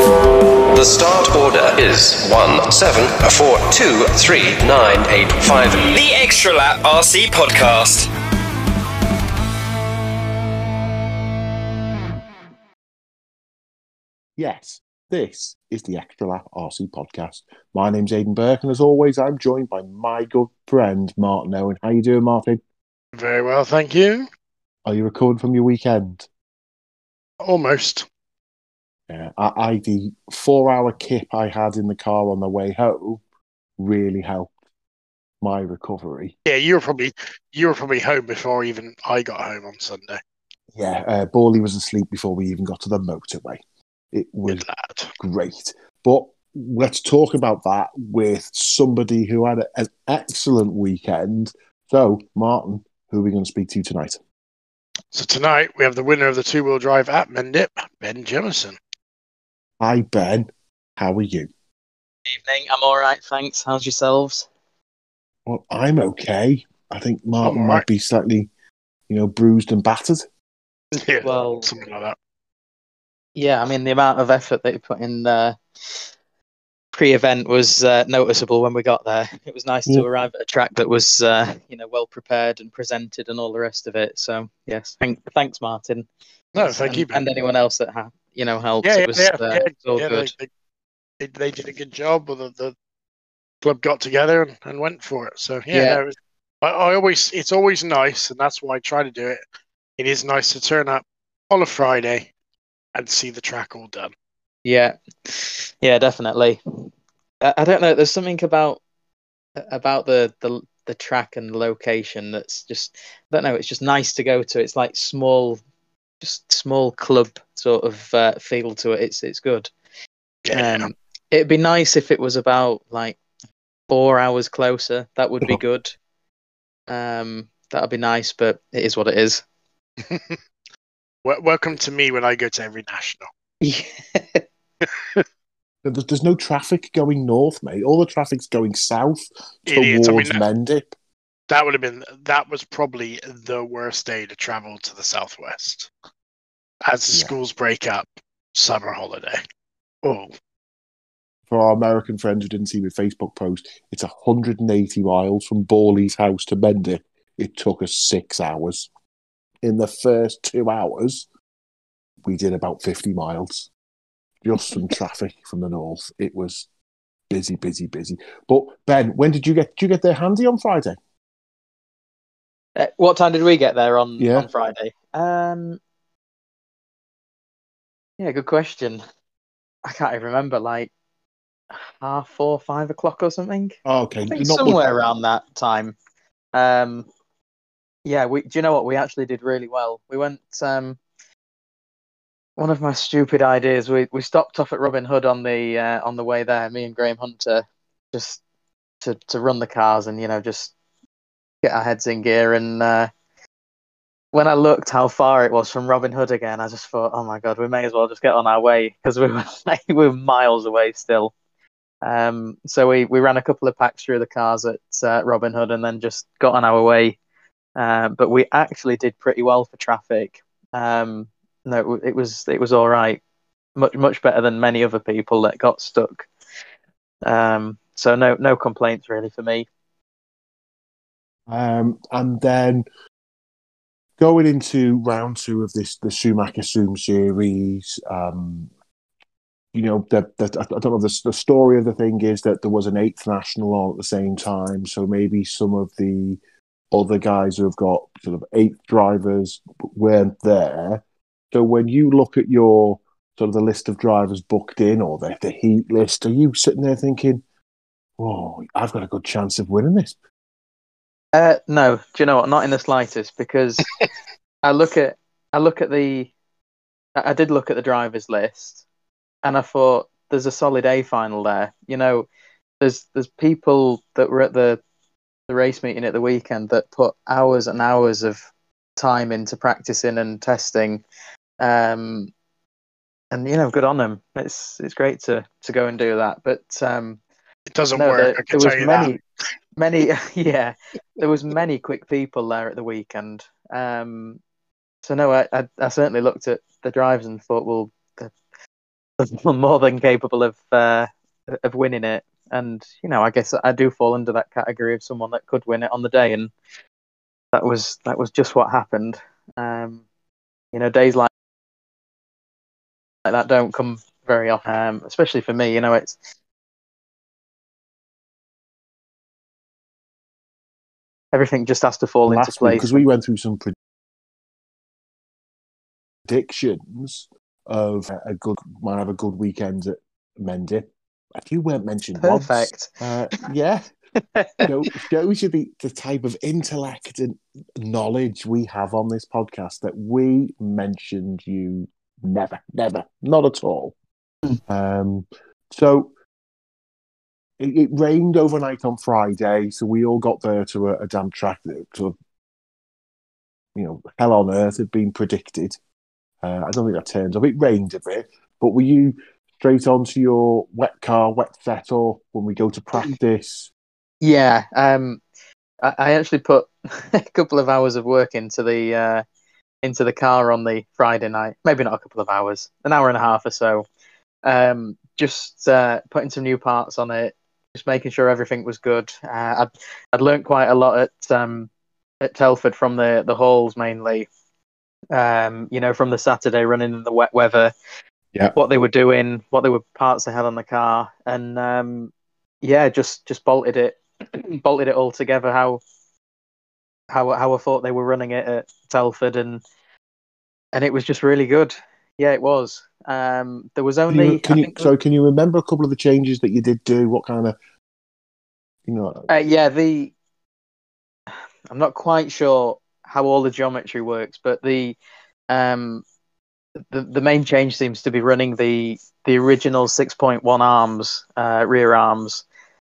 The start order is one seven four two three nine eight five. The Extra Lap RC Podcast. Yes, this is the Extra Lap RC podcast. My name's Aidan Burke, and as always, I'm joined by my good friend Martin Owen. How you doing, Martin? Very well, thank you. Are you recovered from your weekend? Almost. Yeah, I, I the four-hour kip I had in the car on the way home really helped my recovery. Yeah, you were probably you were probably home before even I got home on Sunday. Yeah, uh, Borley was asleep before we even got to the motorway. It was great. But let's talk about that with somebody who had a- an excellent weekend. So, Martin, who are we going to speak to tonight? So tonight we have the winner of the two-wheel drive at Mendip, Ben Jemison. Hi, Ben. How are you? Evening. I'm all right, thanks. How's yourselves? Well, I'm okay. I think Martin I'm might be slightly, you know, bruised and battered. Yeah, Well- something like that. Yeah, I mean the amount of effort that you put in uh, pre-event was uh, noticeable when we got there. It was nice Yeah. to arrive at a track that was, uh, you know, well prepared and presented and all the rest of it. So yes, thank, thanks, Martin. No, thank and, you, Ben. and anyone else that ha- you know helped. Yeah, it yeah, was, yeah, uh, yeah, yeah, they, they, they, did a good job. Well, the, the club got together and, and went for it. So yeah, Yeah. was, I, I always it's always nice, and that's why I try to do it. It is nice to turn up on a Friday and see the track all done. Yeah, yeah, definitely. I, I don't know. There's something about about the the the track and location that's just I don't know. It's just nice to go to. It's like small, just small club sort of uh, feel to it. It's it's good. Yeah, Um, it'd be nice if it was about like four hours closer. That would be good. Um, that'd be nice, but it is what it is. Welcome to me when I go to every national. There's, there's no traffic going north, mate. All the traffic's going south It is. towards I mean, Mendip. That would have been that was probably the worst day to travel to the southwest. As the Yeah. schools break up, summer holiday. Oh, For our American friends who didn't see the Facebook post, it's 180 miles from Borley's house to Mendip. It took us six hours. In the first two hours, we did about 50 miles. Just from traffic from the north. It was busy, busy, busy. But Ben, when did you get? Did you get there handy on Friday? Uh, what time did we get there on Yeah. on Friday? Um, yeah, good question. I can't even remember. Like half four, five o'clock or something. Oh, okay, I think not somewhere around that time. Um, yeah. We do you know what? We actually did really well. We went. Um, one of my stupid ideas. We we stopped off at Robin Hood on the uh, on the way there. Me and Graham Hunter, just to to run the cars and you know just get our heads in gear. And uh, when I looked how far it was from Robin Hood again, I just thought, oh my god, we may as well just get on our way because we were like, we were miles away still. Um, so we we ran a couple of packs through the cars at uh, Robin Hood and then just got on our way. Uh, but we actually did pretty well for traffic. Um, no, it was it was all right, much much better than many other people that got stuck. Um, so no no complaints really for me. Um, and then going into round two of this, the Schumacher Zoom series, um, you know, the, I don't know, the, the story of the thing is that there was an eighth national on at the same time. So maybe some of the other guys who have got sort of eight drivers weren't there. So when you look at your sort of the list of drivers booked in or the, the heat list, are you sitting there thinking, oh, I've got a good chance of winning this? Uh, no, do you know what? Not in the slightest, because I look at I look at the I did look at the drivers list, and I thought there's a solid A final there. You know, there's there's people that were at the the race meeting at the weekend that put hours and hours of time into practicing and testing, um, and you know, good on them. It's it's great to to go and do that, but um, it doesn't no, work. there, I can there was tell you many, that. Many, yeah, there was many quick people there at the weekend. Um, so no, I, I, I certainly looked at the drives and thought, well, the, more than capable of uh, of winning it. And you know, I guess I do fall under that category of someone that could win it on the day, and that was that was just what happened. Um, you know, days like like that don't come very often, um, especially for me. You know, it's everything just has to fall into place because we went through some predictions of a good might have a good weekend at Mendip. A few weren't mentioned perfect. once. Uh, yeah. you shows you the, the type of intellect and knowledge we have on this podcast that we mentioned you never, never, not at all. Hmm. Um, so it, it, rained overnight on Friday, so we all got there to a, a damn track that of, you know, hell on earth had been predicted. Uh, I don't think that turned up. It rained a bit, but were you straight onto your wet car, wet setup when we go to practice? Yeah, um, I, I, actually put a couple of hours of work into the uh, into the car on the Friday night. Maybe not a couple of hours, an hour and a half or so. Um, just uh, putting some new parts on it, just making sure everything was good. Uh, I'd I'd learned quite a lot at um, at Telford from the the halls mainly. Um, you know, from the Saturday running in the wet weather, yeah, what they were doing, what they were parts they had on the car, and um, yeah, just just bolted it, bolted it all together. How how how I thought they were running it at Telford, and and it was just really good. Yeah, it was. Um, there was only. Can you, can you so can you remember a couple of the changes that you did do? What kind of, you know? Uh, yeah, the. I'm not quite sure how all the geometry works, but the um, the the main change seems to be running the the original 6.1 arms, uh, rear arms,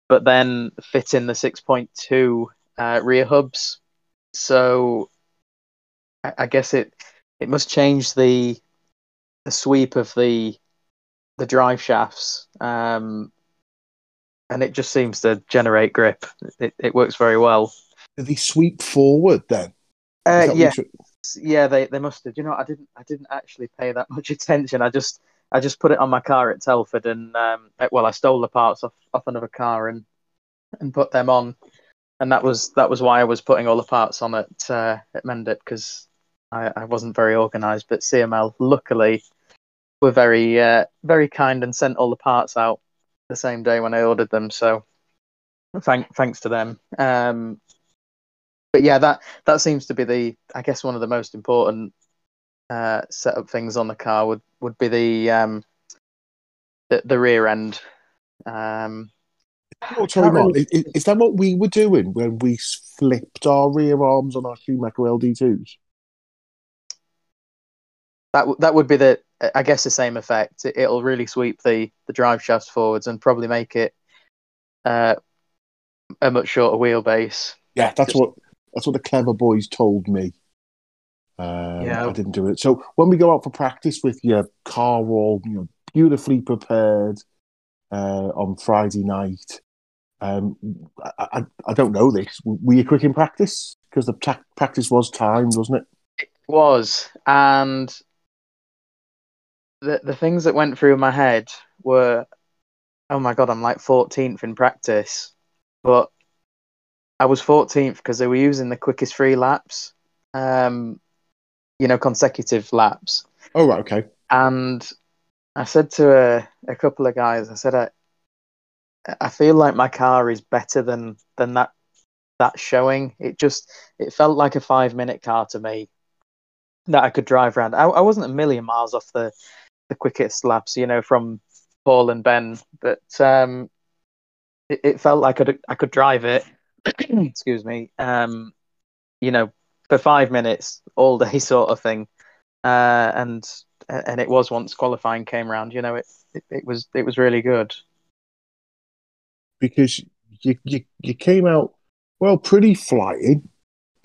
but then fitting the 6.2 uh, rear hubs. So I, I guess it it must change the the sweep of the the drive shafts, um, and it just seems to generate grip. It, it works very well. Do they sweep forward then? Uh, yeah, yeah, they, they must have. You know, I didn't I didn't actually pay that much attention. I just I just put it on my car at Telford, and um, well, I stole the parts off, off another car and and put them on, and that was that was why I was putting all the parts on at uh, at Mendip because I, I wasn't very organised. But CML luckily were very uh, very kind and sent all the parts out the same day when I ordered them. So thank thanks to them. Um, but yeah, that that seems to be the I guess one of the most important uh, setup things on the car would would be the um, the, the rear end. Um, oh, sorry, really... is, is, that what we were doing when we flipped our rear arms on our Schumacher LD2s? That that would be the I guess the same effect. It, will really sweep the the drive shafts forwards and probably make it uh, a much shorter wheelbase. Yeah, that's Just... what that's what the clever boys told me. Um, yeah. I didn't do it. So when we go out for practice with your car all you know beautifully prepared uh, on Friday night, um, I, I, I, don't know this. Were you quick in practice? Because the ta- practice was timed, wasn't it? It was, and the the things that went through my head were, oh my god, I'm like 14th in practice, but I was 14th because they were using the quickest three laps, um, you know, consecutive laps. Oh, right, okay. And I said to a, a couple of guys, I said, I, I feel like my car is better than than that that showing. It just it felt like a five minute car to me that I could drive around. I, I wasn't a million miles off the the quickest laps, you know, from Paul and Ben, but um, it, it felt like I could I could drive it excuse me, um, you know, for five minutes all day sort of thing. Uh, and and it was once qualifying came around, you know, it, it, it was it was really good. Because you you, you came out well pretty flying.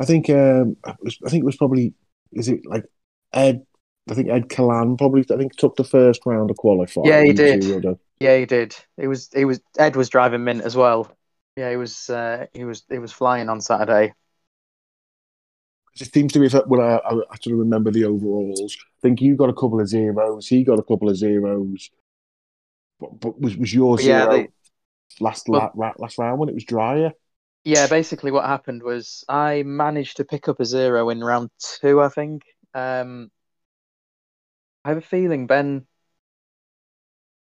I think um I think it was probably is it like Ed I think Ed Kalan probably I think took the first round of qualifying. Yeah, he did. Yeah, he did. It was he was Ed was driving mint as well. Yeah, he was. Uh, he was. He was flying on Saturday. It seems to be that when I, I, of remember the overalls, I think you got a couple of zeros, he got a couple of zeros, But, but was was your Yeah, zero they- last la, last round when it was drier? Yeah, basically what happened was I managed to pick up a zero in round two, I think. Um, I have a feeling Ben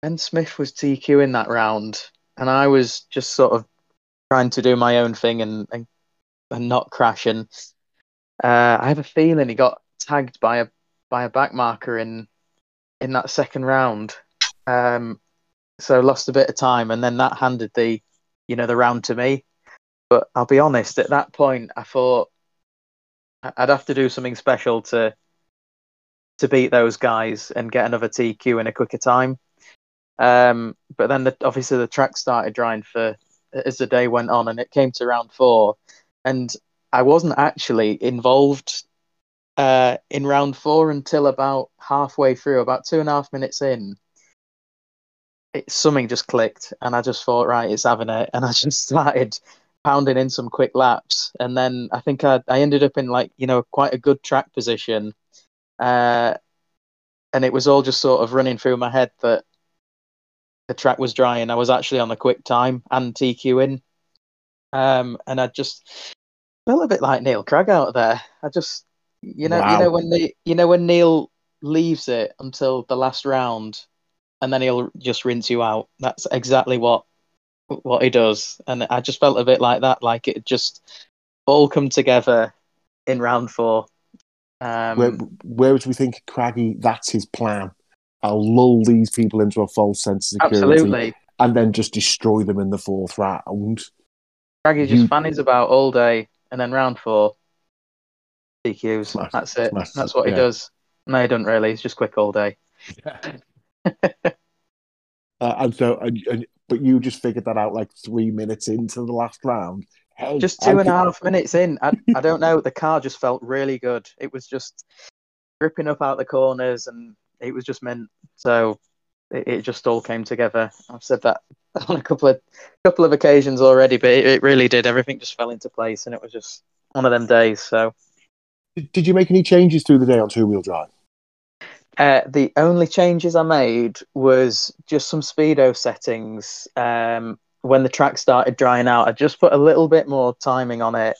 Ben Smith was TQ in that round, and I was just sort of trying to do my own thing and and, and not crash. And uh, I have a feeling he got tagged by a by a back marker in in that second round. Um, so lost a bit of time, and then that handed the you know the round to me. But I'll be honest, at that point, I thought I'd have to do something special to to beat those guys and get another TQ in a quicker time. Um, but then the, obviously the track started drying for as the day went on, and it came to round four, and I wasn't actually involved uh, in round four until about halfway through, about two and a half minutes in. It, something just clicked, and I just thought, right, it's having it, and I just started pounding in some quick laps, and then I think I, I ended up in like you know quite a good track position, uh, and it was all just sort of running through my head that the track was dry, and I was actually on the quick time and TQing, um, and I just felt a bit like Neil Craig out there. I just you know you know when the you know when Neil leaves it until the last round, and then he'll just rinse you out. That's exactly what what he does, and I just felt a bit like that, like it just all come together in round four. Um, Where, whereas we think Craggy, that's his plan. I'll lull these people into a false sense of security absolutely, and then just destroy them in the fourth round. Craggy just You- fannies about all day, and then round four, TQs. Smash- That's it. smash- That's what he yeah. does. No, he doesn't really. He's just quick all day. Uh, and so, and, and, but you just figured that out like three minutes into the last round. Hey, Just I two and a half minutes in. I, I don't know. The car just felt really good. It was just ripping up out the corners, and it was just meant. So it, it just all came together. I've said that on a couple of couple of occasions already, but it, it really did. Everything just fell into place, and it was just one of them days. So Did, did you make any changes through the day on two wheel drive? uh, the only changes I made was just some speedo settings. Um, when the track started drying out, I just put a little bit more timing on it,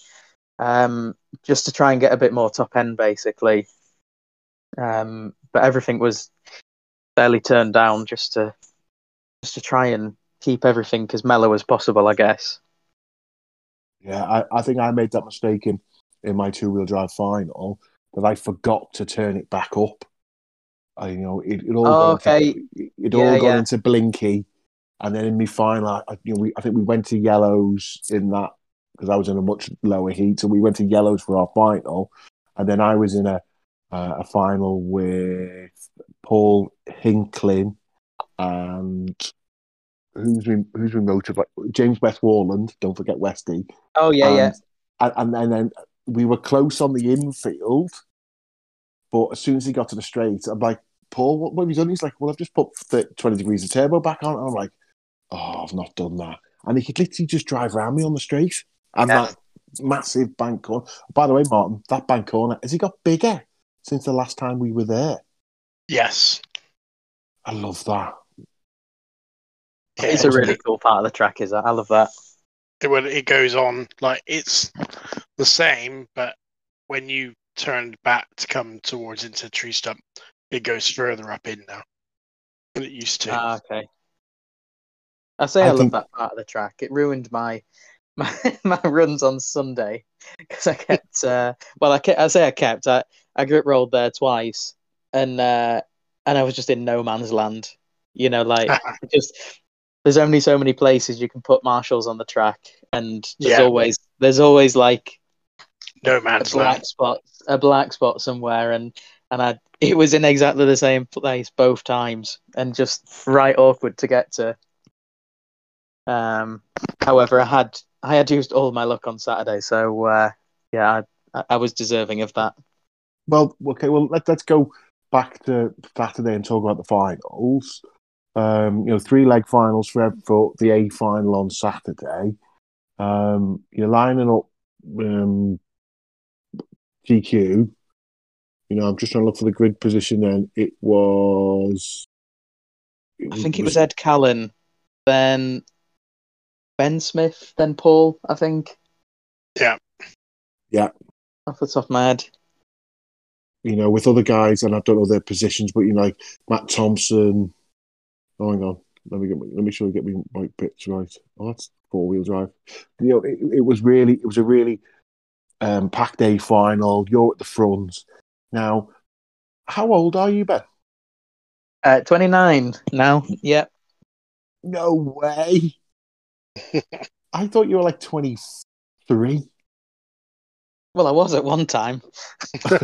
um, just to try and get a bit more top end, basically. Um, but everything was fairly turned down just to just to try and keep everything as mellow as possible, I guess. Yeah, I, I think I made that mistake in, in my two wheel drive final that I forgot to turn it back up. I, you know, it, it all Oh, got okay. into, it, it Yeah, all got yeah. into blinky, and then in my final, I, you know, we, I think we went to yellows in that because I was in a much lower heat, so we went to yellows for our final, and then I was in a uh, a final with Paul Hinklin and who's been who's been motivated James West Warland. Don't forget Westy. Oh yeah, yeah. and, and, and then we were close on the infield, but as soon as he got to the straight, I'm like, Paul, what, what have you done? He's like, well, I've just put the 20 degrees of turbo back on. And I'm like, oh, I've not done that. And he could literally just drive around me on the straight. And Yeah. that massive bank corner. By the way, Martin, that bank corner, has it got bigger since the last time we were there? Yes. I love that. Yeah, It's a really cool part of the track, is that? I love that. it, when it goes on like it's the same, but when you turn back to come towards into tree stump, it goes further up in now than it used to. Ah, okay. I say I, I love think- that part of the track. It ruined my my, my runs on Sunday because I kept. Uh, well, I kept, I say I kept. I I grip rolled there twice, and uh, and I was just in no man's land. You know, like just there's only so many places you can put marshals on the track, and there's Yeah. always there's always like no a man's black land. spot a black spot somewhere and and I it was in exactly the same place both times and just right awkward to get to um however I had I had used all my luck on Saturday so uh yeah I, I was deserving of that Well, okay, well, let, let's go back to Saturday and talk about the finals. Um, you know, three leg finals for, for the A final on Saturday. Um, you're lining up um, TQ. You know, I'm just trying to look for the grid position then. It was I think it was Ed Callan, then Ben Smith, then Paul. I think. Yeah. Yeah. Off the top of my head. You know, with other guys, and I don't know their positions, but you know, like Matt Thompson. Oh, hang on. Let me get. Let me sure I get my, my bits right. Oh, that's four wheel drive. You know, it, it was really. It was a really um, packed day final. You're at the front now. How old are you, Ben? Uh, 29 now. Yep. No way. I thought you were like 23. Well, I was at one time.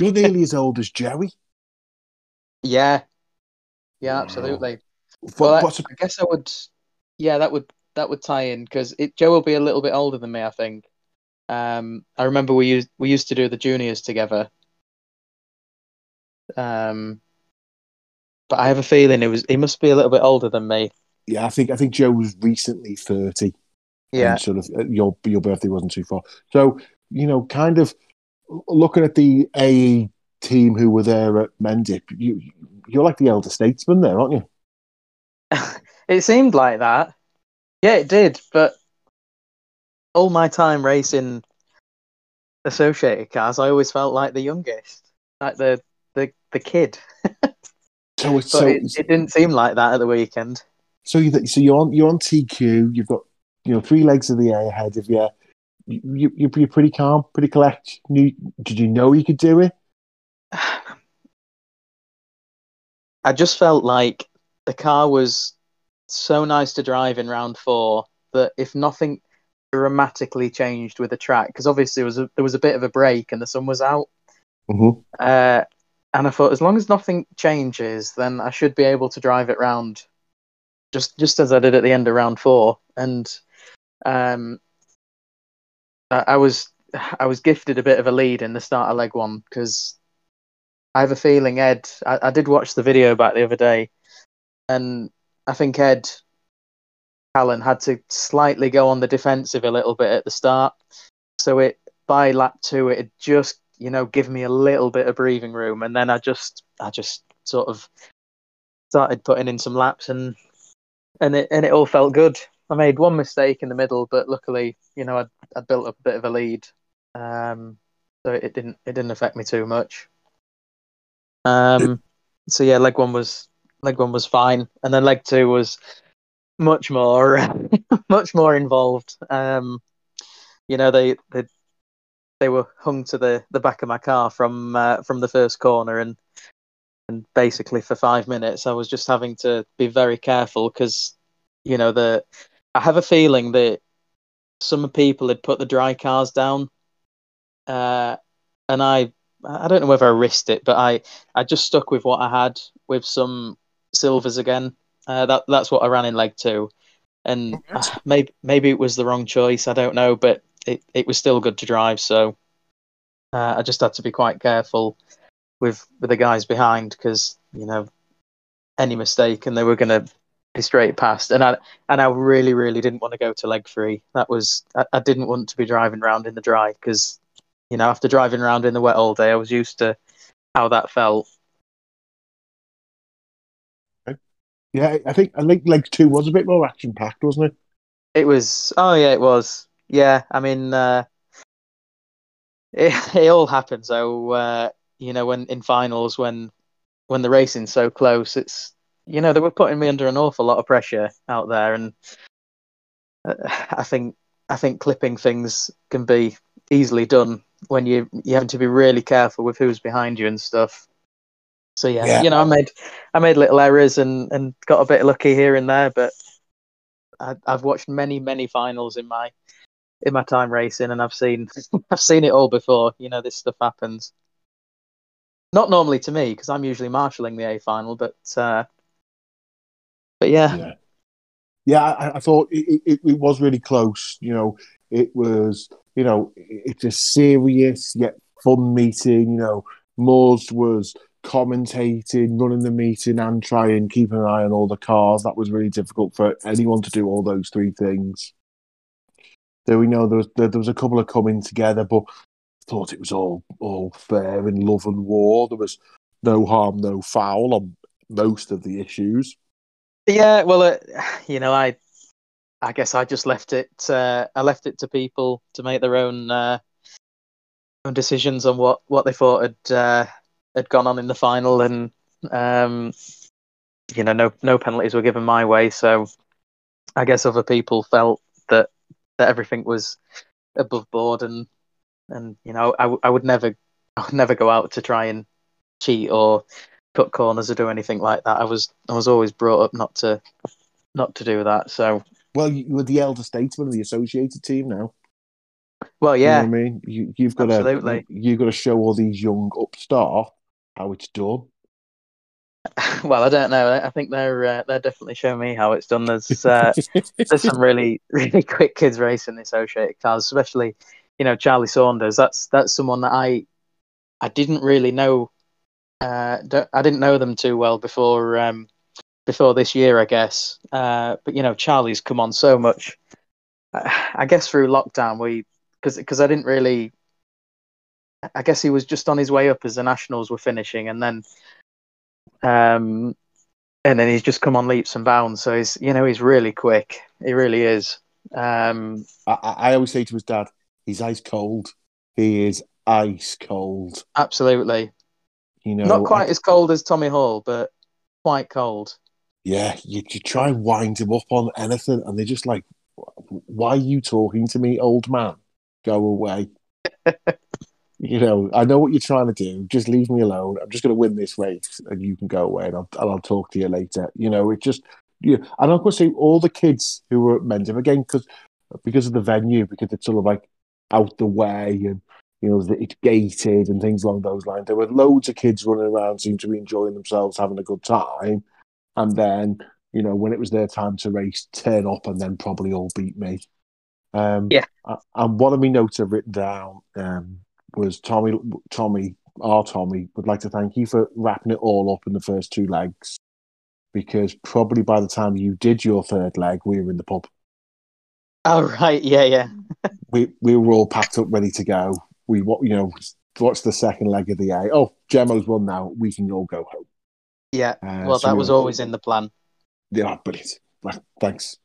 You're nearly as old as Joey. Yeah. Yeah, Wow. absolutely. But, Well, I, I guess I would. Yeah, that would that would tie in because Joe will be a little bit older than me. I think. Um, I remember we used we used to do the juniors together. Um, but I have a feeling it was he must be a little bit older than me. Yeah, I think I think Joe was recently 30. Yeah. and sort of uh, your your birthday wasn't too far. So you know, kind of looking at the A team who were there at Mendip, you you're like the elder statesman there, aren't you? It seemed like that. Yeah, it did. But all my time racing associated cars, I always felt like the youngest, like the the the kid. So so it, it didn't seem like that at the weekend. So you so you're on you're on TQ. You've got you know three legs of the A ahead of you. You, you you're pretty calm, pretty collect. You, did you know you could do it? I just felt like the car was so nice to drive in round four that if nothing dramatically changed with the track, because obviously there was a, there was a bit of a break and the sun was out, Mm-hmm. uh, and I thought as long as nothing changes, then I should be able to drive it round, just just as I did at the end of round four, and um, I, was I was gifted a bit of a lead in the start of leg one because I have a feeling Ed. I, I did watch the video back the other day, and I think Ed Allen had to slightly go on the defensive a little bit at the start. So it by lap two, it had just you know given me a little bit of breathing room, and then I just I just sort of started putting in some laps, and and it and it all felt good. I made one mistake in the middle, but luckily, you know, I I built up a bit of a lead, um, so it didn't it didn't affect me too much. Um, so yeah, leg one was leg one was fine, and then leg two was much more much more involved. Um, you know, they they they were hung to the, the back of my car from uh, from the first corner, and and basically for five minutes, I was just having to be very careful because you know the I have a feeling that some people had put the dry cars down, uh, and I I don't know whether I risked it, but I I just stuck with what I had with some silvers again. Uh, that that's what I ran in leg two, and uh, maybe maybe it was the wrong choice. I don't know, but it, it was still good to drive. So uh, I just had to be quite careful with with the guys behind because you know any mistake and they were going to be straight past. And I and I really really didn't want to go to leg three. That was I, I didn't want to be driving around in the dry because you know after driving around in the wet all day, I was used to how that felt. Yeah, I think I think leg two was a bit more action packed, wasn't it? It was. Oh yeah, it was. Yeah, I mean, uh, it it all happens. So uh, you know, when in finals, when when the racing's so close, it's you know they were putting me under an awful lot of pressure out there, and uh, I think I think clipping things can be easily done when you you have to be really careful with who's behind you and stuff. So yeah, Yeah. you know, I made I made little errors and and got a bit lucky here and there, but I, I've watched many many finals in my in my time racing, and I've seen I've seen it all before. You know, this stuff happens. Not normally to me because I'm usually marshalling the A final, but uh, but yeah, Yeah, yeah. I, I thought it, it, it was really close. You know, it was. You know, it's a serious yet fun meeting. You know, Moores was commentating, running the meeting, and trying keeping an eye on all the cars. That was really difficult for anyone to do all those three things. Though we know there was there, there was a couple of coming together, but thought it was all all fair in love and war. There was no harm, no foul on most of the issues. Yeah, well, uh, you know, I, I guess I just left it. Uh, I left it to people to make their own uh, own decisions on what, what they thought had uh, had gone on in the final, and um, you know, no no penalties were given my way. So I guess other people felt that that everything was above board, and and you know, I, I would never I would never go out to try and cheat or cut corners or do anything like that. I was I was always brought up not to not to do that. So Well, you- you're the elder statesman of the associated team now. well, You know yeah, what I mean, you, you've got Absolutely. to you've got to show all these young upstart how it's done. well, I don't know. I I think they're uh, they're definitely showing me how it's done. There's uh, there's some really really quick kids racing the associated cars, especially you know Charlie Saunders. That's that's someone that I I didn't really know. Uh, I didn't know them too well before um, before this year, I guess. Uh, but you know Charlie's come on so much. I, I guess through lockdown we because because I didn't really. I guess he was just on his way up as the nationals were finishing, and then um, and then he's just come on leaps and bounds. So he's, you know, he's really quick. He really is. Um, I I always say to his dad, he's ice cold. He is ice cold. absolutely. You know, Not quite I- as cold as Tommy Hall, but quite cold. yeah. You, you try and wind him up on anything, and they're just like, "Why are you talking to me, old man? Go away." you know, I know what you're trying to do. Just leave me alone. I'm just going to win this race, and you can go away, and I'll, and I'll talk to you later. You know, it just, yeah. And I'm going to say all the kids who were at Mendham again because because of the venue, because it's sort of like out the way, and you know, it's gated and things along those lines. There were loads of kids running around, seemed to be enjoying themselves, having a good time, and then you know, when it was their time to race, turn up and then probably all beat me. Um, Yeah. And one of my notes I've written down um, was Tommy, Tommy, our Tommy, would like to thank you for wrapping it all up in the first two legs, because probably by the time you did your third leg, we were in the pub. Oh right, yeah, yeah, We we were all packed up, ready to go. We wa- you know watched the second leg of the A. Oh, Gemmo's won now. We can all go home. yeah. Uh, well, so that we was were- always in the plan. Yeah, brilliant. Right, Thanks.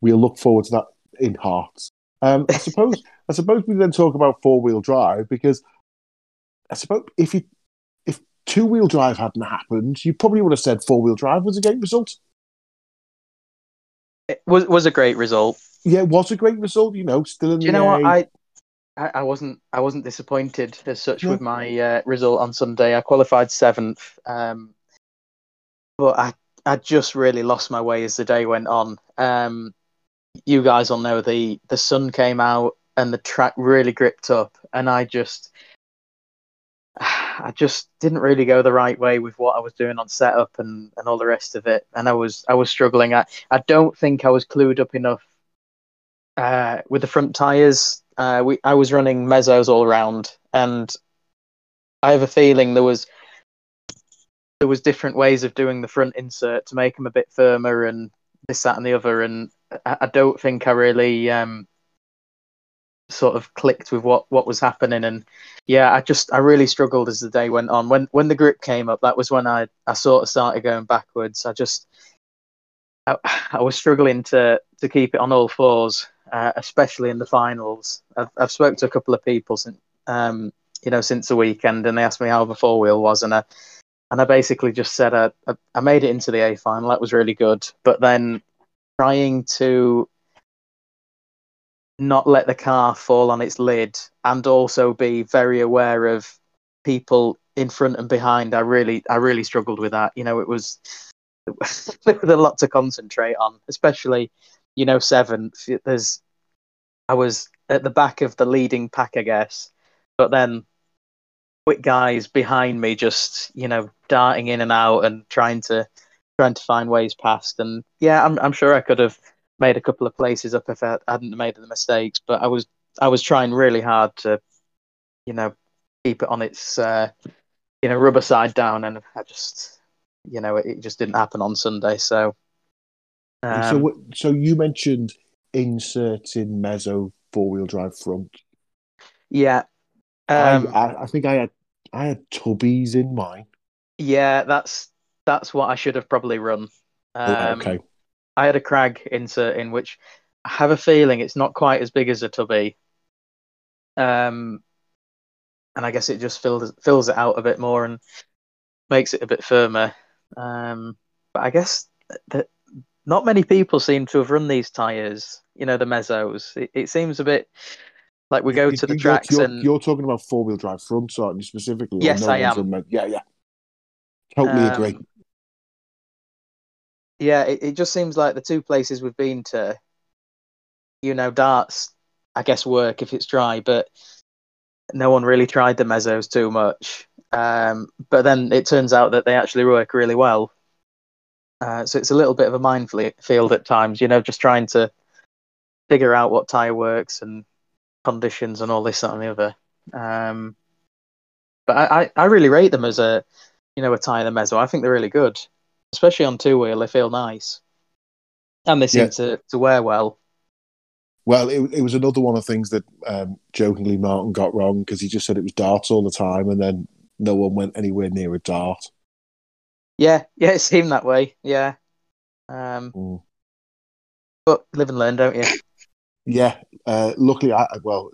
We'll look forward to that in hearts. Um, I suppose. I suppose we then talk about four wheel drive because I suppose if you if two wheel drive hadn't happened, you probably would have said four wheel drive was a great result. It was was a great result. Yeah, it was a great result. You know, still in Do the you know what? I, I wasn't I wasn't disappointed as such No. with my uh, result on Sunday. I qualified seventh, um, but I I just really lost my way as the day went on. Um, you guys will know the the sun came out and the track really gripped up, and I just I just didn't really go the right way with what I was doing on setup and, and all the rest of it, and I was I was struggling. I I don't think I was clued up enough uh, with the front tires. Uh, we I was running mezzos all around, and I have a feeling there was there was different ways of doing the front insert to make them a bit firmer and this that and the other, and I, I don't think I really um, sort of clicked with what what was happening, and yeah, I just I really struggled as the day went on. When when the grip came up, that was when I I sort of started going backwards. I just I, I was struggling to to keep it on all fours, uh, especially in the finals. I've I've spoke to a couple of people since um you know since the weekend, and they asked me how the four wheel was, and I and I basically just said I, I I made it into the A final. That was really good, but then trying to not let the car fall on its lid and also be very aware of people in front and behind. I really I really struggled with that. You know, it was was a lot to concentrate on, especially you know seventh. There's I was at the back of the leading pack, I guess, but then quick guys behind me just you know darting in and out and trying to trying to find ways past. And yeah, I'm I'm sure I could have made a couple of places up if I hadn't made the mistakes, but I was I was trying really hard to you know keep it on its uh, you know rubber side down, and I just you know it, it just didn't happen on Sunday. So And so, um, so you mentioned inserting mezzo four wheel drive front. yeah, um, I, I, I think I had I had tubbies in mine. yeah, that's that's what I should have probably run. Oh, Um, okay. I had a crag insert in which I have a feeling it's not quite as big as a tubby. Um, and I guess it just fills fills it out a bit more and makes it a bit firmer. Um, but I guess that not many people seem to have run these tires. You know, the mezzos. It, it seems a bit like we go You- to the you're- tracks you're, and you're talking about four wheel drive fronts, aren't you, specifically? Yes, no I am. Yeah, yeah. Totally agree. Um, Yeah, it, it just seems like the two places we've been to, you know, darts, I guess, work if it's dry, but no one really tried the mezzos too much. Um, but then it turns out that they actually work really well. Uh, so it's a little bit of a minefield at times, you know, just trying to figure out what tire works and conditions and all this that and the other. Um, but I, I, I really rate them as a, you know, a tire the mezzo. I think they're really good especially on two wheel, they feel nice, and they seem Yeah. to, to wear well. Well, it, it was another one of the things that um, jokingly Martin got wrong because he just said it was darts all the time, and then no one went anywhere near a dart. Yeah, yeah, it seemed that way. Yeah, um, Mm. but live and learn, don't you? Yeah, uh, luckily, I well,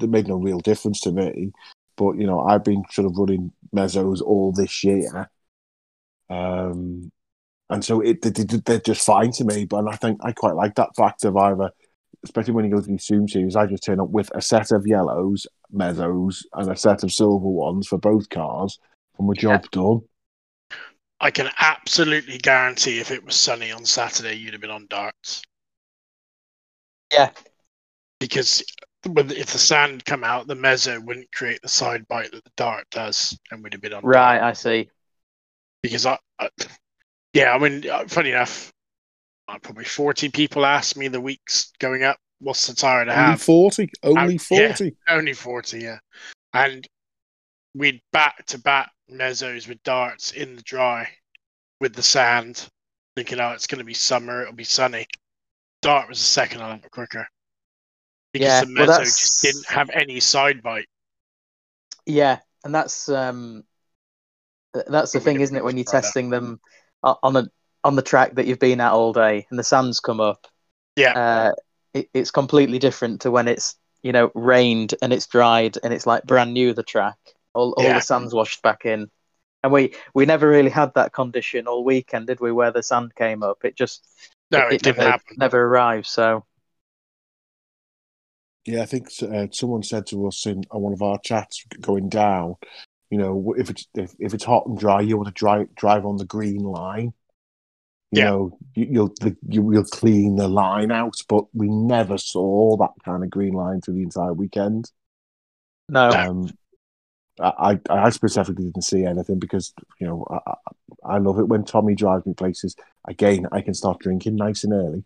it made no real difference to me. But you know, I've been sort of running mezzos all this year, um, and so it they, they're just fine to me. But I think I quite like that fact of either, especially when you go to these Zoom series, I just turn up with a set of yellows mezzos and a set of silver ones for both cars, and we're job done. I can absolutely guarantee if it was sunny on Saturday, you'd have been on darts. Yeah. Because if the sand come out, the mezzo wouldn't create the side bite that the dart does, and we'd have been on Right, dart. I see. Because I, I yeah, I mean, uh, funny enough, probably forty people asked me the weeks going up, "What's the tire to Only have?" forty, only Uh, yeah. forty. Only 40, yeah. And we'd back to back mezzos with darts in the dry with the sand, thinking, oh, it's going to be summer, it'll be sunny. Dart was a second a lot quicker. Because Yeah, the well, mezzo that's- just didn't have any side bite. Yeah, and that's um, that's the thing, isn't it? When you're try that. testing them on a on the track that you've been at all day, and the sands come up. Yeah. uh, it, it's completely different to when it's you know rained and it's dried and it's like brand new the track. All all Yeah. the sand's washed back in, and we we never really had that condition all weekend, did we? Where the sand came up, it just No, it, didn't never, happen. never arrived. So Yeah, I think uh, someone said to us in on one of our chats going down, you know, if it's if, if it's hot and dry, you want to drive drive on the green line. You Yeah. know, you, you'll the, you will clean the line out, but we never saw that kind of green line through the entire weekend. no, Um, I, I specifically didn't see anything because you know I, I love it when Tommy drives me places. Again, I can start drinking nice and early.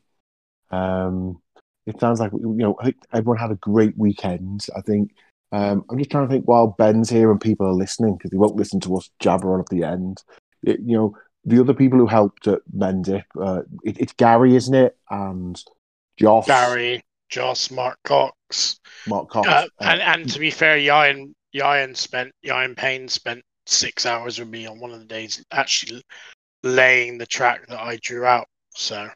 Um, it sounds like you know everyone had a great weekend. I think um, I'm just trying to think while Ben's here and people are listening because they won't listen to us jabber on at the end. It, you know the other people who helped at Mendip, uh, it, it's Gary, isn't it? And Josh, Gary, Joss, Mark Cox. Mark Cox, Uh, uh, and, and to be fair, Ryan, Ryan spent, Ryan Payne spent six hours with me on one of the days actually laying the track that I drew out. So,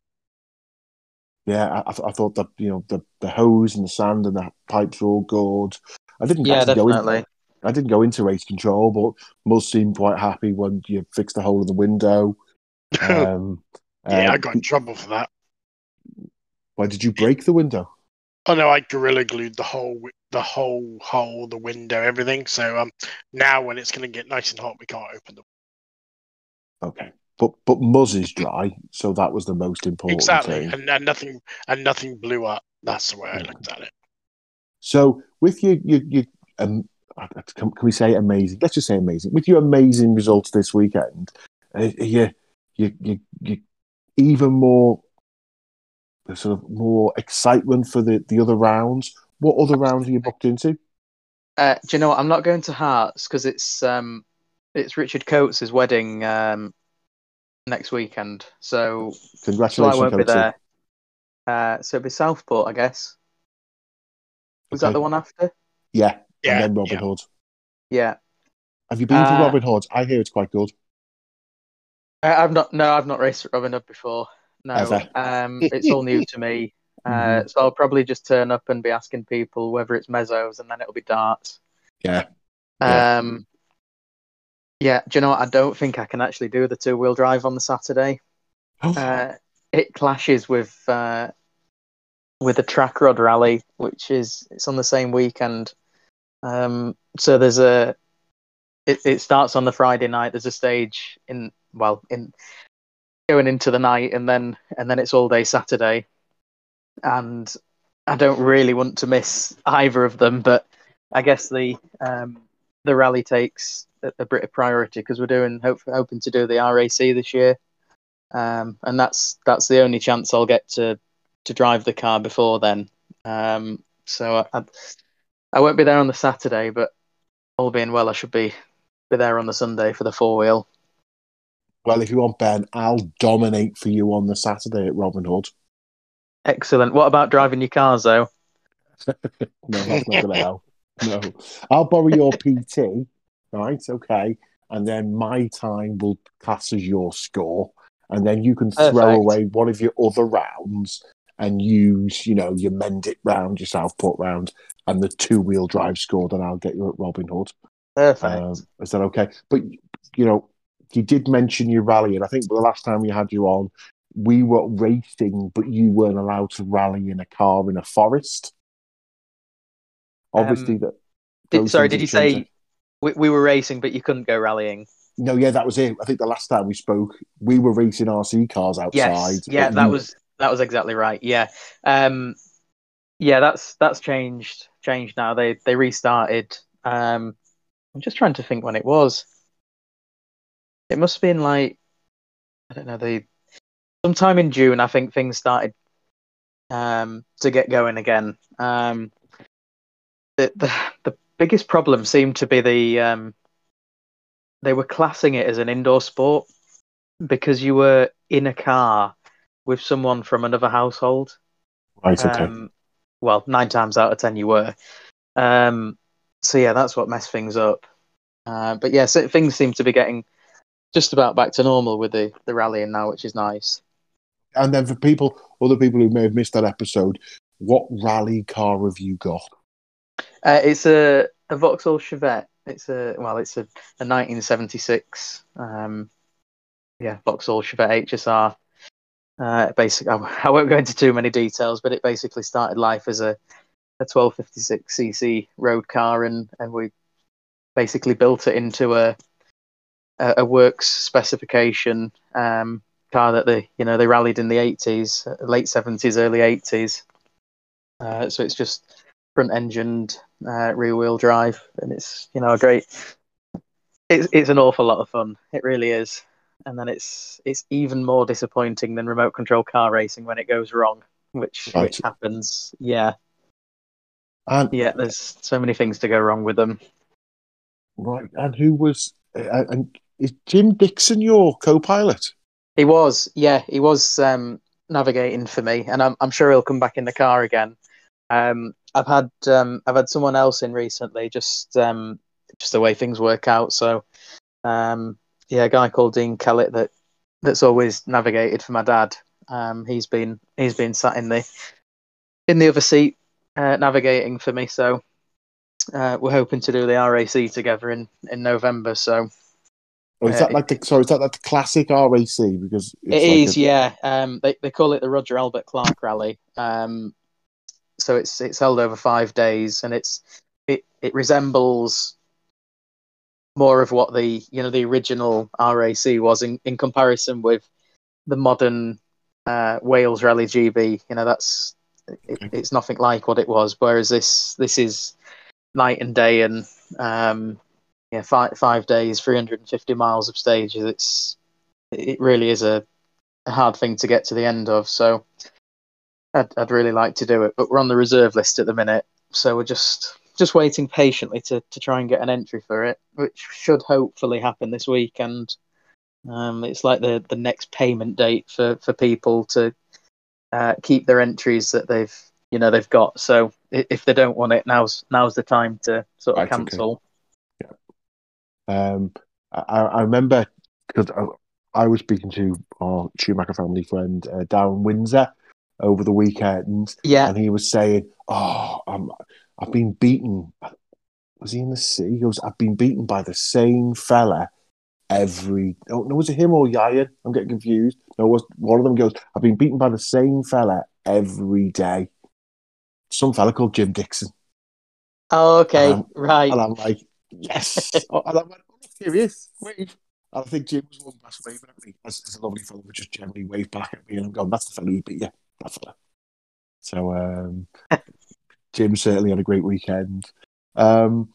Yeah, I, I thought that you know the the hose and the sand and the pipes were all good. I didn't yeah, actually go in, definitely. I didn't go into race control, but Muzz seemed quite happy when you fixed the hole in the window. Um, yeah, uh, I got in trouble for that. Why did you break the window? Oh no, I gorilla glued the whole the whole hole, the window, everything. So um, now when it's going to get nice and hot, we can't open the Okay, but but Muzz is dry, so that was the most important exactly, thing. and, and nothing and nothing blew up. That's the way I looked at it. So with your your, your um, can, can we say amazing? Let's just say amazing. With your amazing results this weekend, uh, you you you you even more sort of more excitement for the the other rounds. What other rounds are you booked into? Uh, do you know what? I'm not going to Hearts because it's um, it's Richard Coates' wedding um, next weekend, so so I Congratulations, won't be there. Uh, so it'll be Southport, I guess. Was that the one after? Yeah, Yeah, and then Robin yeah. Hood. Yeah. Have you been to Uh, Robin Hood? I hear it's quite good. I, I've not. No, I've not raced at Robin Hood before. No, um, it's all new to me. Uh, Mhm. so I'll probably just turn up and be asking people whether it's mezzos, and then it'll be darts. Yeah. Yeah. Um, yeah. Do you know what? I don't think I can actually do the two wheel drive on the Saturday. Uh, it clashes with uh, with a track rod rally, which is it's on the same weekend. Um, so there's a it, it starts on the Friday night. There's a stage in well in going into the night, and then and then it's all day Saturday. And I don't really want to miss either of them, but I guess the um, the rally takes a, a bit of priority because we're doing hope, hoping to do the RAC this year, um, and that's that's the only chance I'll get to to drive the car before then. Um, so I, I won't be there on the Saturday, but all being well, I should be be there on the Sunday for the four wheel. Well, if you want Ben, I'll dominate for you on the Saturday at Robin Hood. Excellent. What about driving your cars though? No, that's not going to help. No, I'll borrow your PT, right? Okay, and then my time will class as your score, and then you can throw Perfect. away one of your other rounds and use, you know, your Mendip round, your Southport round, and the two wheel drive score that I'll get you at Robin Hood. Perfect. Um, is that okay? But you know, you did mention your rally, and I think the last time we had you on, we were racing, but you weren't allowed to rally in a car in a forest. Obviously, Um, that. Did, sorry, did you say we, we were racing, but you couldn't go rallying? No, yeah, that was it. I think the last time we spoke, we were racing RC cars outside. Yes. Yeah, that you- was that was exactly right. Yeah. Um, yeah, that's that's changed changed now. They they restarted. Um, I'm just trying to think when it was. It must have been like I don't know. They sometime in June. I think things started um, to get going again. Um, the, the the biggest problem seemed to be the um, they were classing it as an indoor sport because you were in a car with someone from another household. Right, okay. Um, well, nine times out of ten you were. Um, so yeah, that's what messed things up. Uh, but yeah, so things seem to be getting just about back to normal with the the rallying now, which is nice. and then for people, other people who may have missed that episode, what rally car have you got? Uh, it's a, a Vauxhall Chevette. It's a well, it's a, a 1976. Um, yeah, Vauxhall Chevette HSR. Uh, basic. I, won't go into too many details, but it basically started life as a a 1256cc road car, and and we basically built it into a a, a works specification um, car that they you know they rallied in the 80s, uh, late 70s, early 80s. Uh, so it's just front engined, uh, rear wheel drive, and it's you know a great. It's it's an awful lot of fun. It really is. And then it's it's even more disappointing than remote control car racing when it goes wrong, which Right. which happens. Yeah, And yeah. There's so many things to go wrong with them. right, and who was? Uh, and is Jim Dixon your co-pilot? He was, yeah, he was um, navigating for me, and I'm I'm sure he'll come back in the car again. Um, I've had um, I've had someone else in recently, just um, just the way things work out. So, um, yeah, a guy called Dean Kellett that that's always navigated for my dad. Um, he's been he's been sat in the in the other seat uh, navigating for me. So uh, we're hoping to do the RAC together in in November. So is Uh, that like the sorry? Is that like the classic RAC? Because It it's is, a- yeah. Um, they they call it the Roger Albert Clark Rally. Um, so it's it's held over five days, and it's it it resembles more of what the you know the original RAC was in in comparison with the modern uh, Wales Rally GB. You know that's it, it's nothing like what it was. Whereas this this is night and day, and um, yeah, five five days, three hundred and fifty miles of stages. It's it really is a, a hard thing to get to the end of. So I'd I'd really like to do it, but we're on the reserve list at the minute, so we're just just waiting patiently to to try and get an entry for it, which should hopefully happen this week. And um, it's like the the next payment date for for people to uh, keep their entries that they've you know they've got. So if they don't want it, now's now's the time to sort of Right, okay. cancel. Um, I, I remember because I was speaking to our Schumacher family friend uh, Darren Windsor over the weekend, Yeah, and he was saying, "Oh, I'm, I've been beaten." Was he in the sea? He goes, "I've been beaten by the same fella every." Oh no, was it him or Yayan? I'm getting confused. No, was one of them goes, "I've been beaten by the same fella every day." Some fella called Jim Dixon, Oh, okay, Um, right. and I'm like, "Yes!" Oh, and I went, "Oh, here he is." Wave. And I think Jim was one last waving at me. As, as a lovely fellow would just generally wave back at me, and I'm going, "That's the fellow who beat you." That fella. So um, Jim certainly had a great weekend. Um,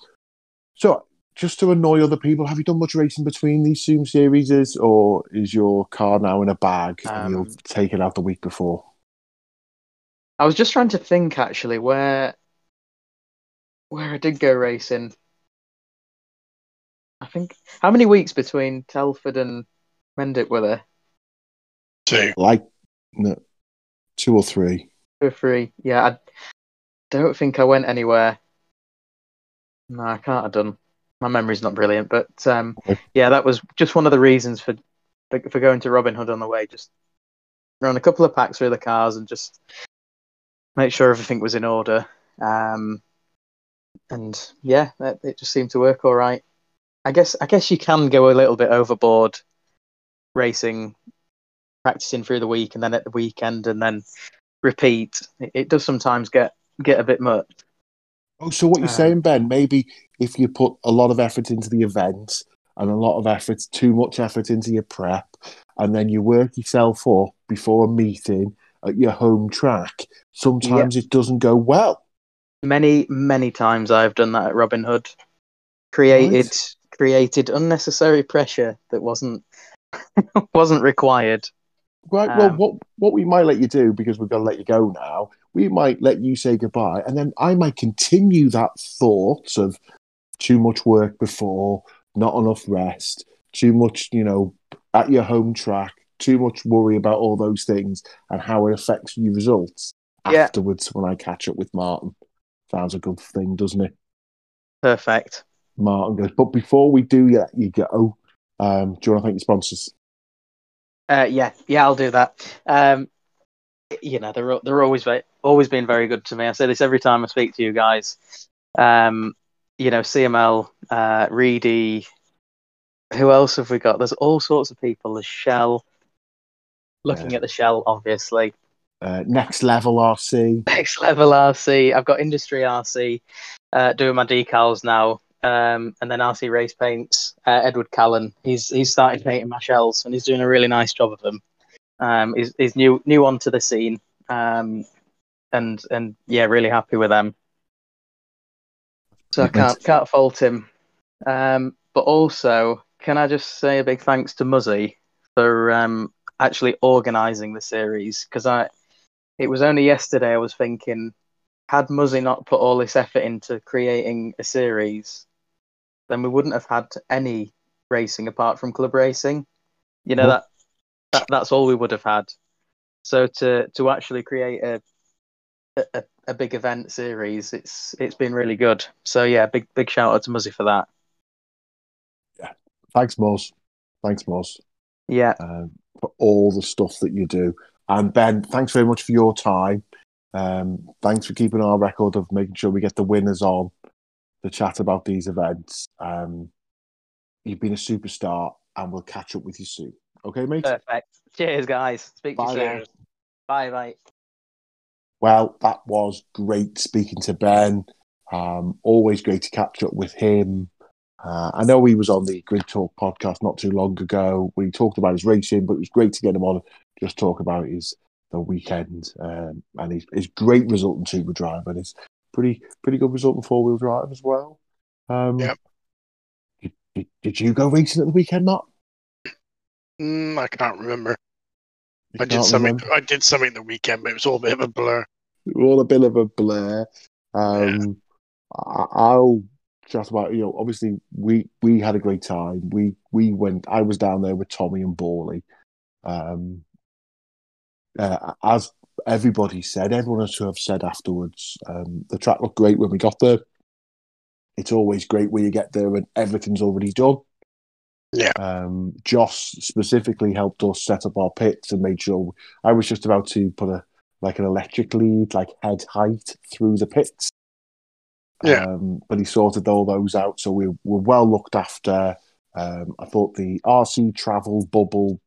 so just to annoy other people, have you done much racing between these Zoom series, or is your car now in a bag and you'll Um, take it out the week before? I was just trying to think actually where where I did go racing. I think how many weeks between Telford and Mendip were there? Two. Like no, two or three. Two or three? Yeah, I don't think I went anywhere. No, I can't have done. My memory's not brilliant, but um, Okay. yeah, that was just one of the reasons for for, for going to Robin Hood on the way. Just run a couple of packs through the cars and just make sure everything was in order. Um, and yeah, it, it just seemed to work all right. I guess I guess you can go a little bit overboard racing, practicing through the week and then at the weekend and then repeat. It, it does sometimes get get a bit much. Oh, so what you're Um, saying, Ben? Maybe if you put a lot of effort into the event and a lot of effort, too much effort into your prep, and then you work yourself up before a meeting at your home track, sometimes it doesn't go well. Many many times I've done that at Robin Hood. Created created unnecessary pressure that wasn't wasn't required. Right. well, Um, what what we might let you do because we're going to let you go now. We might let you say goodbye, and then I might continue that thought of too much work before, not enough rest, too much, you know, at your home track, too much worry about all those things and how it affects your results Yeah. afterwards when I catch up with Martin. Sounds a good thing, doesn't it? Perfect. Martin goes, but before we do let you go, um, do you want to thank your sponsors? Uh, yeah, yeah, I'll do that. Um, you know, they're they're always always been very good to me. I say this every time I speak to you guys. Um, you know, CML, uh, Reedy. Who else have we got? There's all sorts of people. There's Shell. Looking at the Shell, obviously. Uh, next level RC. Next level RC. I've got Industry RC uh, doing my decals now, um, and then RC Race Paints. Uh, Edward Callan. He's he's started painting my shells, and he's doing a really nice job of them. Um, he's, he's new new onto the scene, um, and and yeah, really happy with them. So I can't can't fault him. Um, but also, can I just say a big thanks to Muzzy for um, actually organising the series because I it was only yesterday I was thinking had Muzzy not put all this effort into creating a series, then we wouldn't have had any racing apart from club racing. You know that, that that's all we would have had. So to to actually create a a, a big event series, it's it's been really good. So yeah, big big shout out to Muzzy for that. Yeah, thanks, Moz. Thanks, Moz, Yeah, um, for all the stuff that you do. And Ben, thanks very much for your time. Um, thanks for keeping our record of making sure we get the winners on to chat about these events. Um, you've been a superstar, and we'll catch up with you soon. Okay, mate? perfect. Cheers, guys. Speak to Bye you now. soon. Bye, bye. Well, that was great speaking to Ben. Um, always great to catch up with him. Uh, I know he was on the Grid Talk podcast not too long ago. We talked about his racing, but it was great to get him on just talk about his the weekend um, and his, his great result in super drive and his pretty pretty good result in four wheel drive as well. Um, Yep. Did, did, did you go racing at the weekend, Matt? Mm, I can't remember. You I did can't something. remember? I did something the weekend, but it was all a bit of a blur. all a bit of a blur. Um, I, I'll chat about you know. Obviously, we we had a great time. We we went. I was down there with Tommy and Borley. Um, uh, as everybody said, everyone has to have said afterwards, um, the track looked great when we got there. It's always great when you get there and everything's already done. Yeah. Um, Joss specifically helped us set up our pits and made sure I was just about to put a like an electric lead, like head height through the pits. Yeah. Um, but he sorted all those out, so we were well looked after. Um, I thought the RC travel bubble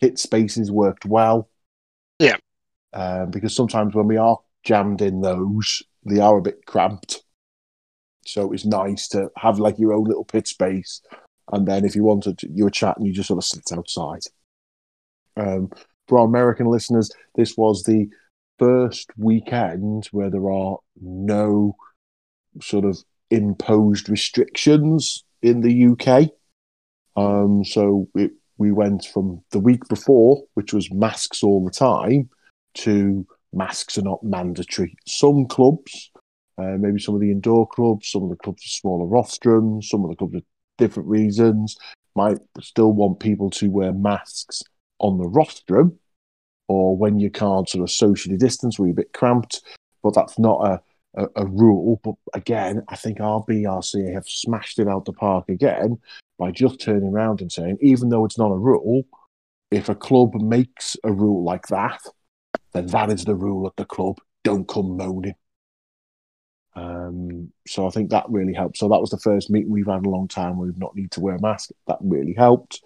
pit spaces worked well. Um, because sometimes when we are jammed in those, they are a bit cramped. So it's nice to have like your own little pit space. And then if you wanted, you were chatting, you just sort of sit outside. Um, for our American listeners, this was the first weekend where there are no sort of imposed restrictions in the UK. Um, so it, we went from the week before, which was masks all the time, to masks are not mandatory. Some clubs, uh, maybe some of the indoor clubs, some of the clubs with smaller rostrums, some of the clubs with different reasons, might still want people to wear masks on the rostrum or when you can't sort of socially distance you're a bit cramped. But that's not a, a, a rule. But again, I think our BRC have smashed it out the park again by just turning around and saying, even though it's not a rule, if a club makes a rule like that, then that is the rule at the club. Don't come moaning. Um, so I think that really helped. So that was the first meeting we've had in a long time where we've not need to wear a mask. That really helped.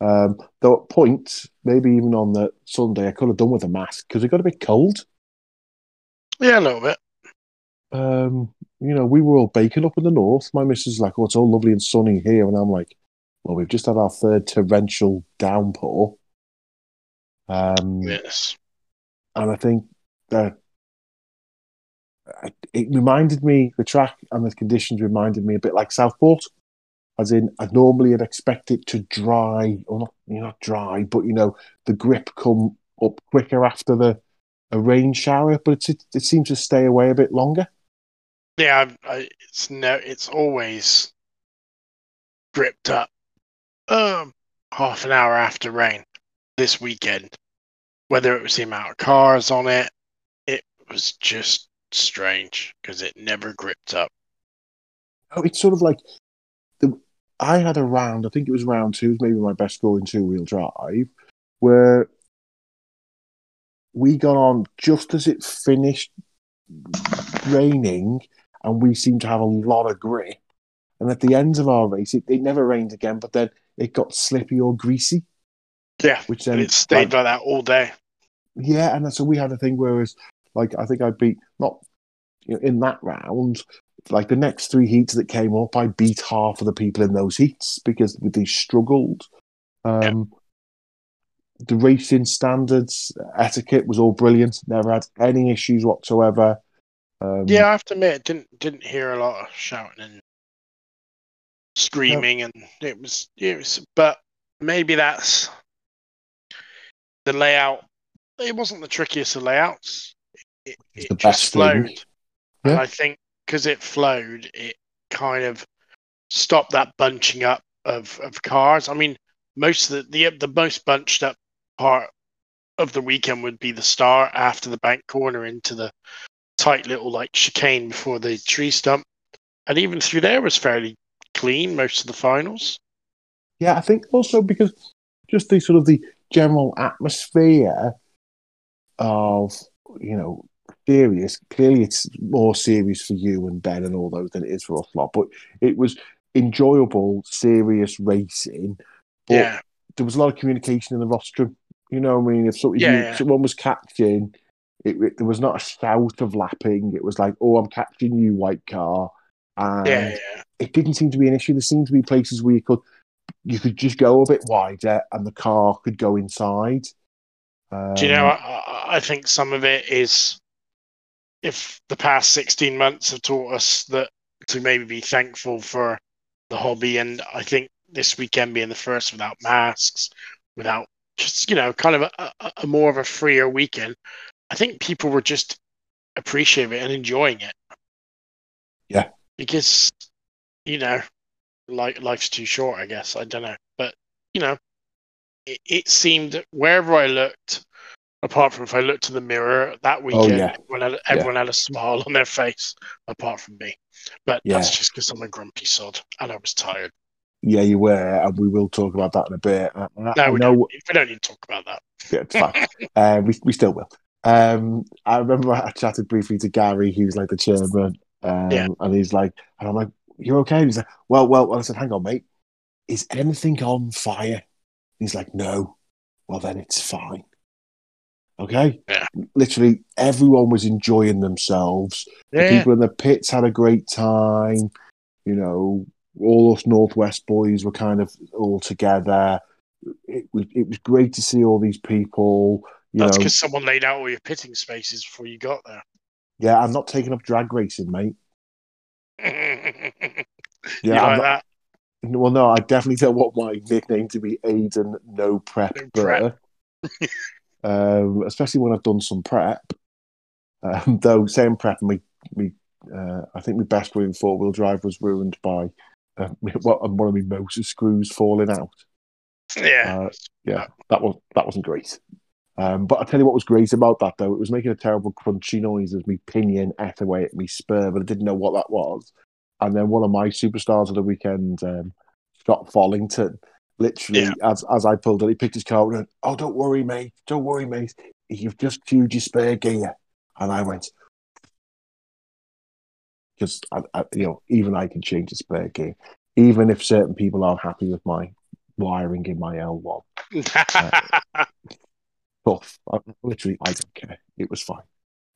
Um, though at points, maybe even on the Sunday, I could have done with a mask because it got a bit cold. Yeah, a little bit. Um, you know, we were all baking up in the north. My missus is like, "Oh, it's all lovely and sunny here," and I'm like, "Well, we've just had our third torrential downpour." Um, Yes. And I think that it reminded me the track and the conditions reminded me a bit like Southport, as in I normally would expect it to dry or not, you know, not dry, but you know the grip come up quicker after the a rain shower, but it, it seems to stay away a bit longer. Yeah, I, I, it's no, it's always gripped up. Um, half an hour after rain this weekend. Whether it was the amount of cars on it, it was just strange because it never gripped up. Oh, it's sort of like the I had a round. I think it was round two, was maybe my best score in two wheel drive, where we got on just as it finished raining, and we seemed to have a lot of grip. And at the end of our race, it, it never rained again, but then it got slippy or greasy, Yeah, which then it stayed like that all day. Yeah, and so we had a thing where it was like I think I beat not you know, in that round. Like the next three heats that came up, I beat half of the people in those heats because they struggled. Um, The racing standards, etiquette was all brilliant. Never had any issues whatsoever. Um, Yeah, I have to admit, didn't didn't hear a lot of shouting and screaming, and it was it was. But maybe that's the layout. It wasn't the trickiest of layouts. It, It's it the just best thing. flowed, and Yeah. I think because it flowed, it kind of stopped that bunching up of of cars. I mean, most of the the, the most bunched up part of the weekend would be the start after the bank corner into the tight little like chicane before the tree stump, and even through there was fairly clean most of the finals. Yeah, I think also because just the sort of the general atmosphere of you know serious. Clearly, it's more serious for you and Ben and all those than it is for us lot. But it was enjoyable, serious racing. But yeah, there was a lot of communication in the rostrum. You know, what I mean, if, so, if Yeah, you, yeah. someone was catching, it, it- there was not a shout of lapping. It was like, "Oh, I'm catching you, white car," and yeah, yeah. it didn't seem to be an issue. There seemed to be places where you could you could just go a bit wider and the car could go inside. Um, Do you know? I, I- I think some of it is if the past sixteen months have taught us that to maybe be thankful for the hobby, and I think this weekend being the first without masks, without just you know, kind of a, a, a more of a freer weekend. I think people were just appreciating it and enjoying it. Yeah. because you know, like life's too short. I guess I don't know, but you know, it, it seemed wherever I looked, apart from if I looked in the mirror that weekend, Oh, yeah. everyone, had, everyone had a smile on their face, apart from me. But that's just because I'm a grumpy sod and I was tired. Yeah, you were, and we will talk about that in a bit. I, I No, we know don't, we don't need to talk about that. Yeah, it's fine. uh, we, we still will. Um, I remember I chatted briefly to Gary, who's like the chairman, um, Yeah. and he's like, and I'm like, "You're okay?" And he's like, "Well, well." well." I said, "Hang on, mate. Is anything on fire?" He's like, "No." Well, then it's fine. Okay. Yeah. Literally, everyone was enjoying themselves. The people in the pits had a great time. You know, all us Northwest boys were kind of all together. It was it was great to see all these people. You that's because someone laid out all your pitting spaces before you got there. yeah, I'm not taking up drag racing, mate. Yeah, like not? Well, no, I definitely don't want my nickname to be Aiden No Prep No Burr. um, especially when I've done some prep. Um, though saying prep, me, me, uh, I think my best win four wheel drive was ruined by uh, one of my motor screws falling out. Yeah. Uh, yeah, that was that wasn't great. Um, but I tell you what was great about that though, it was making a terrible crunchy noise as me pinion ate away at me spur, but I didn't know what that was. And then one of my superstars of the weekend, um, Scott Follington, literally as as I pulled it, he picked his car and went, "Oh, don't worry, mate, don't worry, mate. You've just chewed your spare gear." And I went, because you know, even I can change a spare gear, even if certain people aren't happy with my wiring in my L1 tough. I, literally, I don't care. It was fine.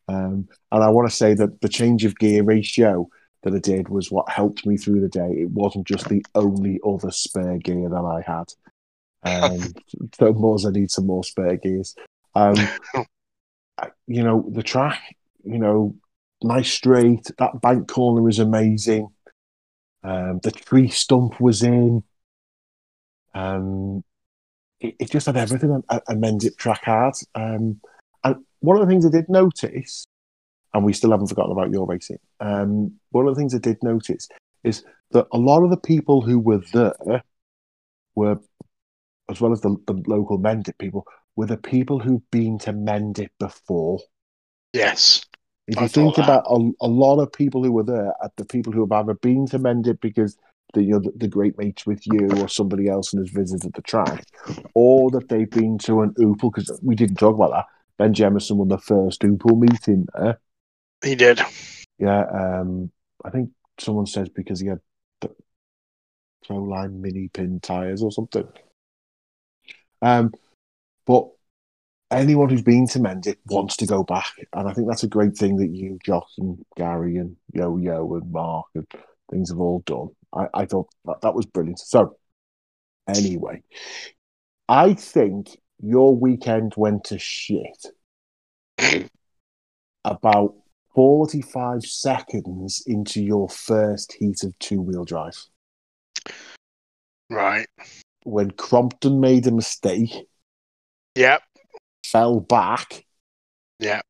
Um, and I want to say that the change of gear ratio that I did was what helped me through the day. It wasn't just the only other spare gear that I had. Um, so, more I need some more spare gears. Um, you know, the track, you know, nice straight. That bank corner is amazing. Um, the tree stump was in. Um, it, it just had everything a, a Mendip track had. Um, and one of the things I did notice, and we still haven't forgotten about your racing, um, one of the things I did notice is that a lot of the people who were there were, as well as the, the local Mendip people, were the people who've been to Mendip before. yes. If I you think that. about a, a lot of people who were there, are the people who have either been to Mendip because the, you know, the, the great mates with you or somebody else and has visited the track, or that they've been to an Oopal, because we didn't talk about that. Ben Jemison won the first Oopal meeting there. He did. Yeah, um, I think someone says because he had the Proline mini pin tyres or something. Um, but anyone who's been to Mendip wants to go back, and I think that's a great thing that you, Josh, and Gary, and Yo Yo, and Mark, and things have all done. I, I thought that, that was brilliant. So, anyway, I think your weekend went to shit about 45 seconds into your first heat of two wheel drive Right. when Crompton made a mistake, Yep. fell back, Yep.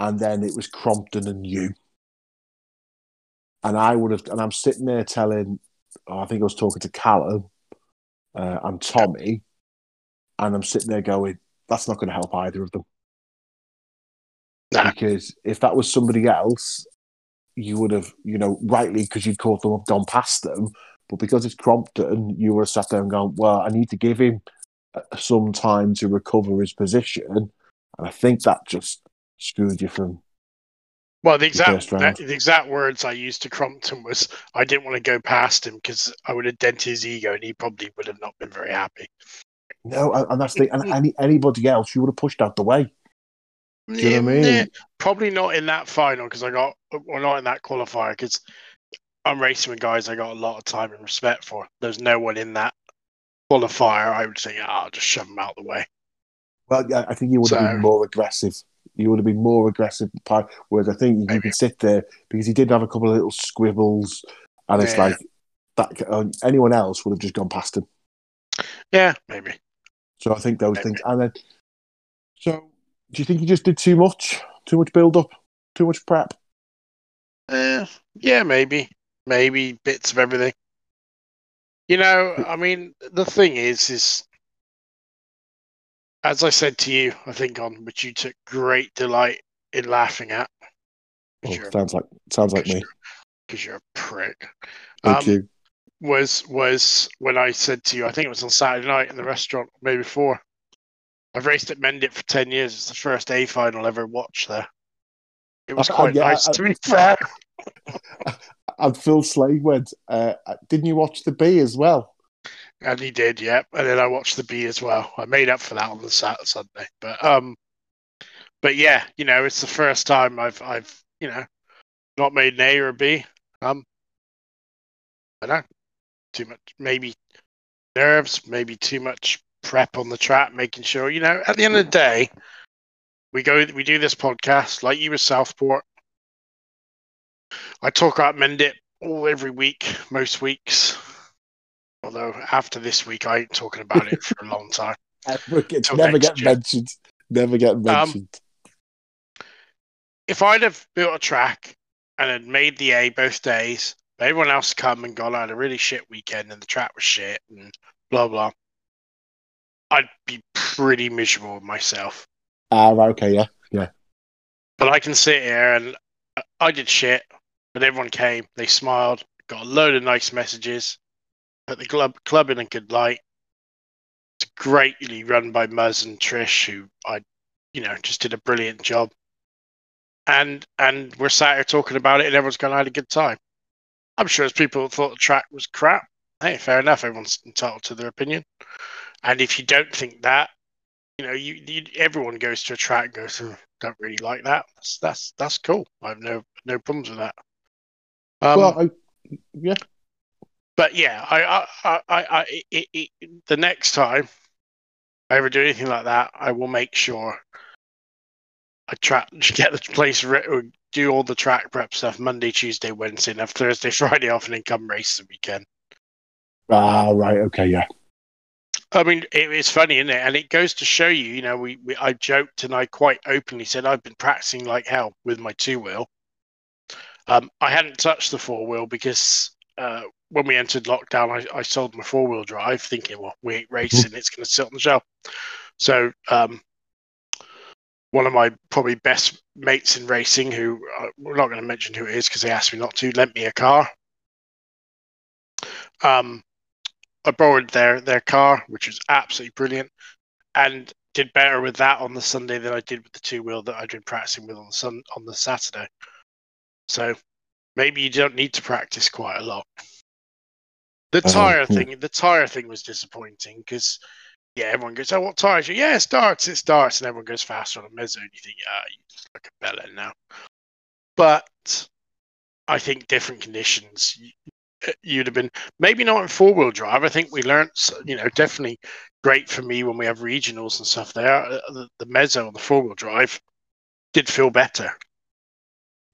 and then it was Crompton and you. And I would have, and I'm sitting there telling, oh, I think I was talking to Callum uh, and Tommy, and I'm sitting there going, that's not going to help either of them. Nah. Because if that was somebody else, you would have, you know, rightly because you'd caught them up, gone past them. But because it's Crompton, you were sat there and gone, well, I need to give him uh, some time to recover his position. And I think that just screwed you from Well, the exact that, the exact words I used to Crompton was I didn't want to go past him because I would have dented his ego and he probably would have not been very happy. no, and and that's the and any anybody else you would have pushed out the way. Do you know what I mean? Yeah, probably not in that final because I got well not in that qualifier because I'm racing with guys I got a lot of time and respect for. There's no one in that qualifier. I would think oh, I'll just shove them out the way. Well, I think you would have So- been more aggressive. You would have been more aggressive. Whereas I think you could sit there because he did have a couple of little squibbles, and it's Yeah. like that. Uh, anyone else would have just gone past him. Yeah, maybe. So I think those Maybe. things. And then, so do you think he just did too much? Too much build up? Too much prep? Eh, yeah, maybe. Maybe bits of everything. You know, I mean, the thing is, is as I said to you, I think on which you took great delight in laughing at. Oh, Because you're, sounds like sounds like me. you're- 'cause you're a prick. Thank Um, you. was was when I said to you, I think it was on Saturday night in the restaurant, maybe before. I've raced at Mendip for ten years. It's the first A final I ever watched there. It was quite yeah, nice I- to be fair. And Phil Slade went, uh, didn't you watch the B as well? And he did, yeah. And then I watched the B as well. I made up for that on the Saturday, Sunday. But um but yeah, you know, it's the first time I've I've, you know, not made an A or a B. Um I don't know. Too much maybe nerves, maybe too much prep on the track, making sure, you know, at the end of the day, we go we do this podcast, like you with Southport. I talk about Mendip all every week, most weeks. Although after this week, I ain't talking about it for a long time. It's never get year. mentioned. Never get um, mentioned. If I'd have built a track and had made the A both days, everyone else come and gone, I had a really shit weekend and the track was shit and blah blah. I'd be pretty miserable with myself. Ah, right, okay, yeah, yeah. But I can sit here and I- I did shit, but everyone came, they smiled, got a load of nice messages, put the club club in a good light. It's greatly run by Muzz and Trish, who I, you know, just did a brilliant job. And and we're sat here talking about it, and everyone's going, "I had a good time." I'm sure there's people that thought the track was crap. Hey, fair enough. Everyone's entitled to their opinion. And if you don't think that, you know, you, you everyone goes to a track and goes, "Oh, don't really like that. That's that's that's cool. I have no no problems with that. Um, well, I, yeah, but yeah, I, I, I, I, it, it, the next time I ever do anything like that, I will make sure I try get the place re- do all the track prep stuff Monday, Tuesday, Wednesday, and have Thursday, Friday off, and then come race the weekend. ah, right, okay, yeah. I mean, it, it's funny, isn't it? And it goes to show you, you know, we, we I joked and I quite openly said I've been practicing like hell with my two wheel. Um, I hadn't touched the four wheel because uh, when we entered lockdown, I, I sold my four wheel drive, thinking, well, we ain't racing, it's going to sit on the shelf. So, um, one of my probably best mates in racing, who uh, we're not going to mention who it is because they asked me not to, lent me a car. Um, I borrowed their their car, which was absolutely brilliant, and did better with that on the Sunday than I did with the two wheel that I'd been practicing with on the sun on the Saturday. So maybe you don't need to practice quite a lot. The Oh, tire hmm. thing, the tire thing was disappointing because yeah, everyone goes, "Oh, what tires?" You yeah, it starts, it starts, and everyone goes faster on a mezzo, and you think, "Yeah, you just like a bellend now." But I think different conditions, you'd have been maybe not in four wheel drive. I think we learnt, you know, definitely great for me when we have regionals and stuff there. uh, The, the mezzo on the four wheel drive did feel better.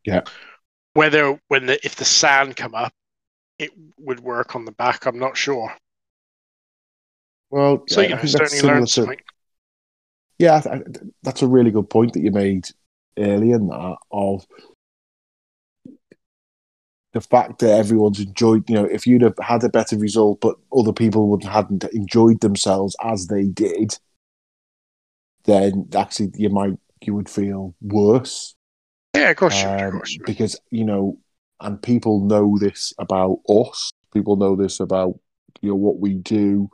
Yeah. Whether when the if the sand come up, it would work on the back, I'm not sure. Well, So I you know, certainly learned to, something. yeah, that's a really good point that you made earlier in that of the fact that everyone's enjoyed, you know, if you'd have had a better result, but other people wouldn't hadn't enjoyed themselves as they did, then actually you might you would feel worse Yeah, of course you would. Of um, course you because you know, and people know this about us. People know this about you know what we do.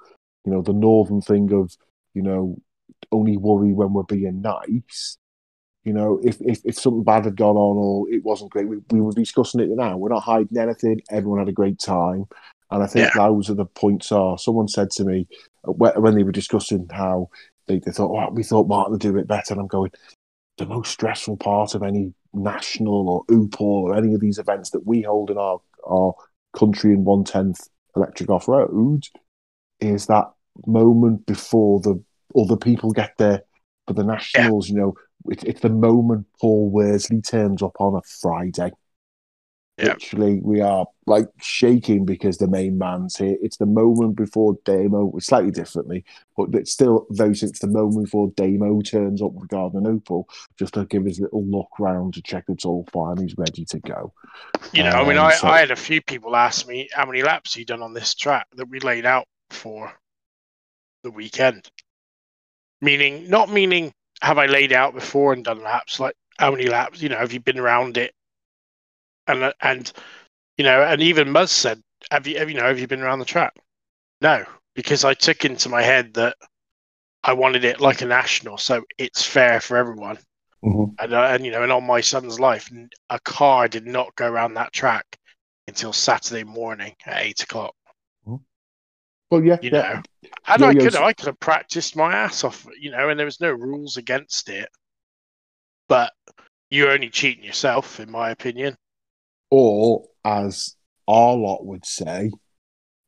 You know, the northern thing of you know only worry when we're being nice. You know, if if, if something bad had gone on or it wasn't great, we, we would be discussing it now. We're not hiding anything. Everyone had a great time, and I think those are the points. Are someone said to me uh, when they were discussing how they, they thought, oh, we thought Martin would do it better, and I'm going. The most stressful part of any national or UPOR or any of these events that we hold in our, our country in one tenth electric off road is that moment before the other people get there. For the nationals, you know, it, it's the moment Paul Worsley turns up on a Friday. Yeah. Literally, we are like shaking because the main man's here. It's the moment before Damo, slightly differently, but it's still very. It's the moment before Damo turns up regarding Opal, just to give his little look round to check it's all fine. He's ready to go. You know, I mean, Um, I, so- I had a few people ask me how many laps he done on this track that we laid out for the weekend. Meaning, not meaning have I laid out before and done laps, like how many laps, you know, have you been around it? And, uh, and you know, and even Muzz said have you have you know have you been around the track? No, because I took into my head that I wanted it like a national, so it's fair for everyone. Mhm. And, uh, and you know, and on my son's life, a car did not go around that track until Saturday morning at eight o'clock. Well, yeah, You yeah. know, and I Yo-yos- could I could have practiced my ass off, you know, and there was no rules against it. But you're only cheating yourself, in my opinion. Or, as our lot would say,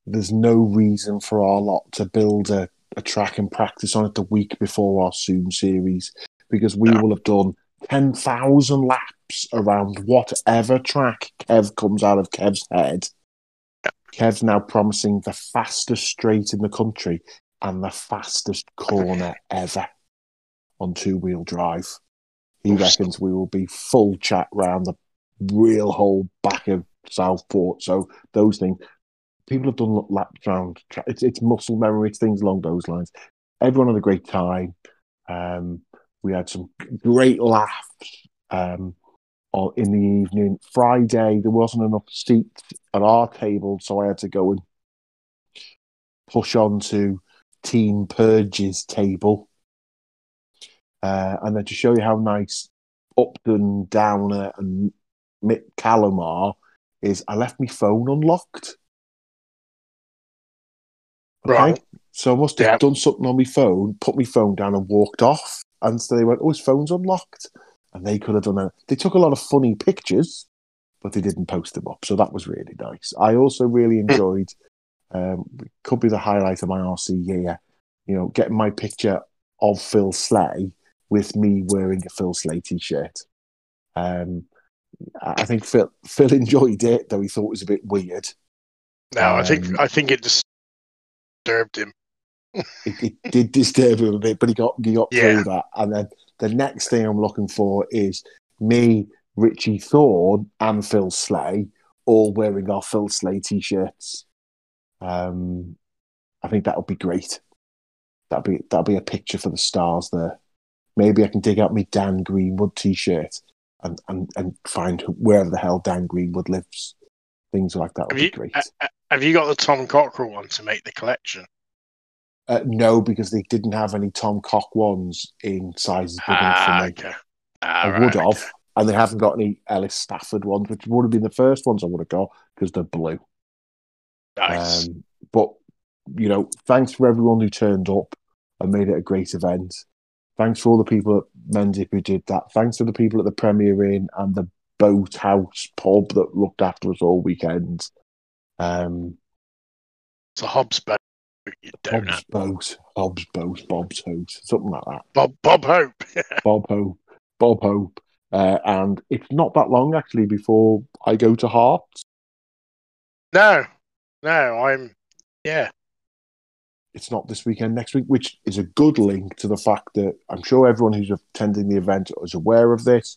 there's no reason for our lot to build a, a track and practice on it the week before our Zoom series because we No. will have done 10,000 laps around whatever track Kev comes out of Kev's head. Kev's now promising the fastest straight in the country and the fastest corner ever on two wheel drive. He reckons we will be full chat round the real whole back of Southport. So those things, people have done laps round. It's it's muscle memory. It's things along those lines. Everyone had a great time. Um, we had some great laughs um, on, in the evening. Friday there wasn't enough seats at our table, so I had to go and push on to Team Purge's table. Uh, and then to show you how nice Upton, Downer, and Mick Callum are, is I left my phone unlocked. Okay. Right. So I must have Yeah. done something on my phone, put my phone down and walked off. And so they went, Oh, his phone's unlocked. And they could have done it. They took a lot of funny pictures, but they didn't post them up. So that was really nice. I also really enjoyed, um, it could be the highlight of my RC year, you know, getting my picture of Phil Slay with me wearing a Phil Slay t shirt. Um, I think Phil Phil enjoyed it, though he thought it was a bit weird. No, I think Um, I think it disturbed him. It, it did disturb him a bit, but he got he got Yeah. through that. And then the next thing I'm looking for is me, Richie Thorne, and Phil Slay all wearing our Phil Slay t-shirts. Um, I think that would be great. That'd be that'd be a picture for the stars there. Maybe I can dig out my Dan Greenwood t-shirt and and, and find wherever the hell Dan Greenwood lives. Things like that would Have be you, great. uh, have you got the Tom Cockrell one to make the collection? Uh, no, because they didn't have any Tom Cock ones in sizes big enough for Ah, me. okay. I Ah, would have, and they haven't got any Ellis Stafford ones, which would have been the first ones I would have got because they're blue. Nice. Um, but you know, thanks for everyone who turned up and made it a great event. Thanks for all the people at Mendip who did that. Thanks to the people at the Premier Inn and the Boathouse pub that looked after us all weekend. Um, it's a Hobbs boat. You. Bob's Boat, Bob's Boat, Bob's House, something like that. Bob Bob Hope. Bob Hope, Bob Hope, uh, and it's not that long actually before I go to Hearts. no, no, I'm. Yeah, It's not this weekend, next week, which is a good link to the fact that I'm sure everyone who's attending the event is aware of this,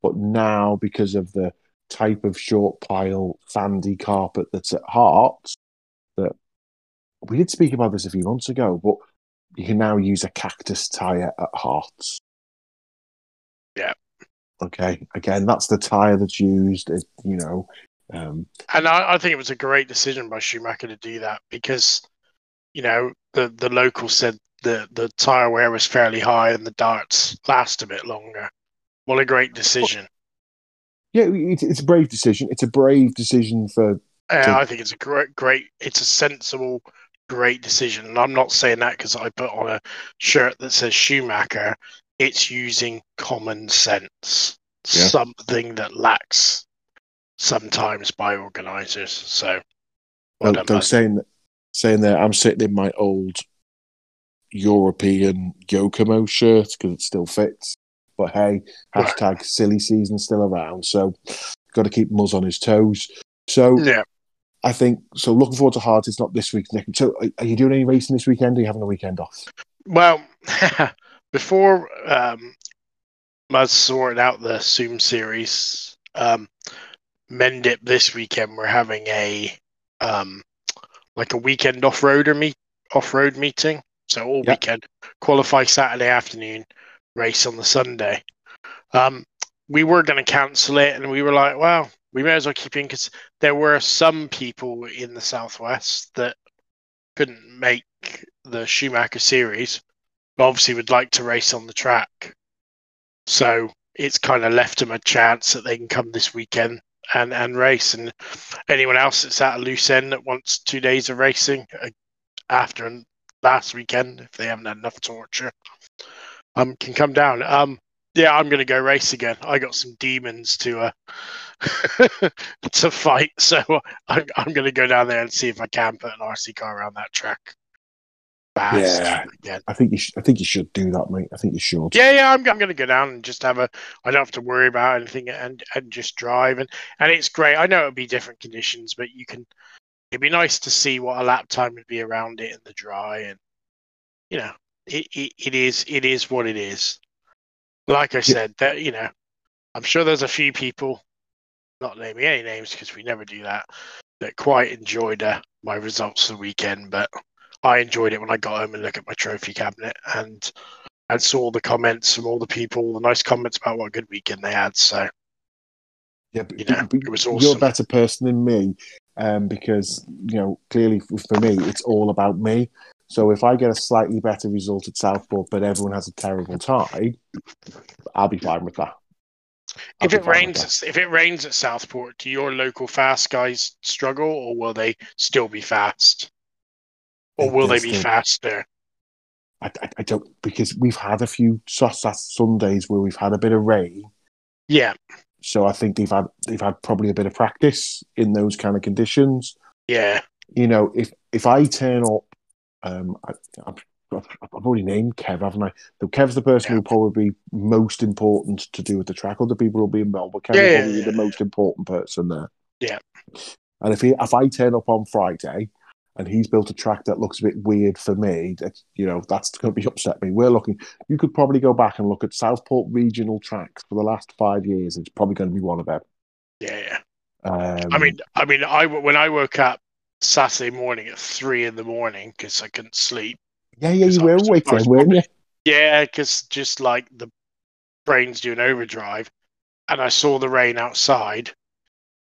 but now because of the type of short pile sandy carpet that's at Hearts, we did speak about this a few months ago, but you can now use a cactus tire at Hearts. Yeah. Okay. Again, that's the tire that's used. It, you know, um, and I, I think it was a great decision by Schumacher to do that because, you know, the the local said the the tire wear was fairly high and the darts last a bit longer. What a great decision! yeah, it's, it's a brave decision. It's a brave decision for Uh, to- I think it's a great, great. It's a sensible, great decision. And I'm not saying that because I put on a shirt that says Schumacher. It's using common sense, Yeah. something that lacks sometimes by organisers. So, well though bud. saying saying that I'm sitting in my old European Yokomo shirt because it still fits. But hey, hashtag silly season still around, so got to keep Muzz on his toes. So yeah. I think so. Looking forward to Hart. It's not this week. Next. So are, you doing any racing this weekend? Or are you having a weekend off? Well, before um, Muzz sorted out the Zoom series, um, Mendip this weekend we're having a um, like a weekend off-roader meet off-road meeting. So all Yeah. weekend, qualify Saturday afternoon, race on the Sunday. Um, we were going to cancel it, and we were like, well, we may as well keep in because there were some people in the southwest that couldn't make the Schumacher series, but obviously would like to race on the track. So it's kind of left them a chance that they can come this weekend and and race. And anyone else that's at a loose end that wants two days of racing uh, after last weekend, if they haven't had enough torture, um, can come down. Um, yeah, I'm gonna go race again. I got some demons to uh to fight, so I'm I'm gonna go down there and see if I can put an RC car around that track. Fast Yeah. again. I think you. Sh- I think you should do that, mate. I think you should. Yeah, yeah, I'm, I'm going to go down and just have a. I don't have to worry about anything and and just drive and and it's great. I know it'll be different conditions, but you can. It'd be nice to see what a lap time would be around it in the dry, and you know, it it, it is it is what it is. Like I said, that you know, I'm sure there's a few people, not naming any names because we never do that, that quite enjoyed uh, my results the weekend, but I enjoyed it when I got home and looked at my trophy cabinet and and saw the comments from all the people, the nice comments about what a good weekend they had. So Yeah, but, You know, but it was You're a better person than me, um, because you know clearly for me it's all about me. So if I get a slightly better result at Southport, but everyone has a terrible time, I'll be fine with that. I'll if it rains, if it rains at Southport, do your local fast guys struggle, or will they still be fast, or will they be faster? I, I, I don't because we've had a few Sundays where we've had a bit of rain, Yeah, so I think they've had they've had probably a bit of practice in those kind of conditions. yeah, You know, if if I turn up, um, I, I've, I've already named Kev, haven't I? So Kev's the person Yeah. who probably be most important to do with the track. Other people will be involved, but Kev Yeah, will probably yeah. the most important person there. Yeah. And if he, if I turn up on Friday and he's built a track that looks a bit weird for me, that you know that's going to be upset me. We're looking. You could probably go back and look at Southport regional tracks for the last five years. It's probably going to be one of them. yeah. Um, I mean, I mean, I when I woke up Saturday morning at three in the morning because I couldn't sleep. yeah, yeah, you I were waiting, was weren't you? Yeah, because just like the brain's doing overdrive, and I saw the rain outside.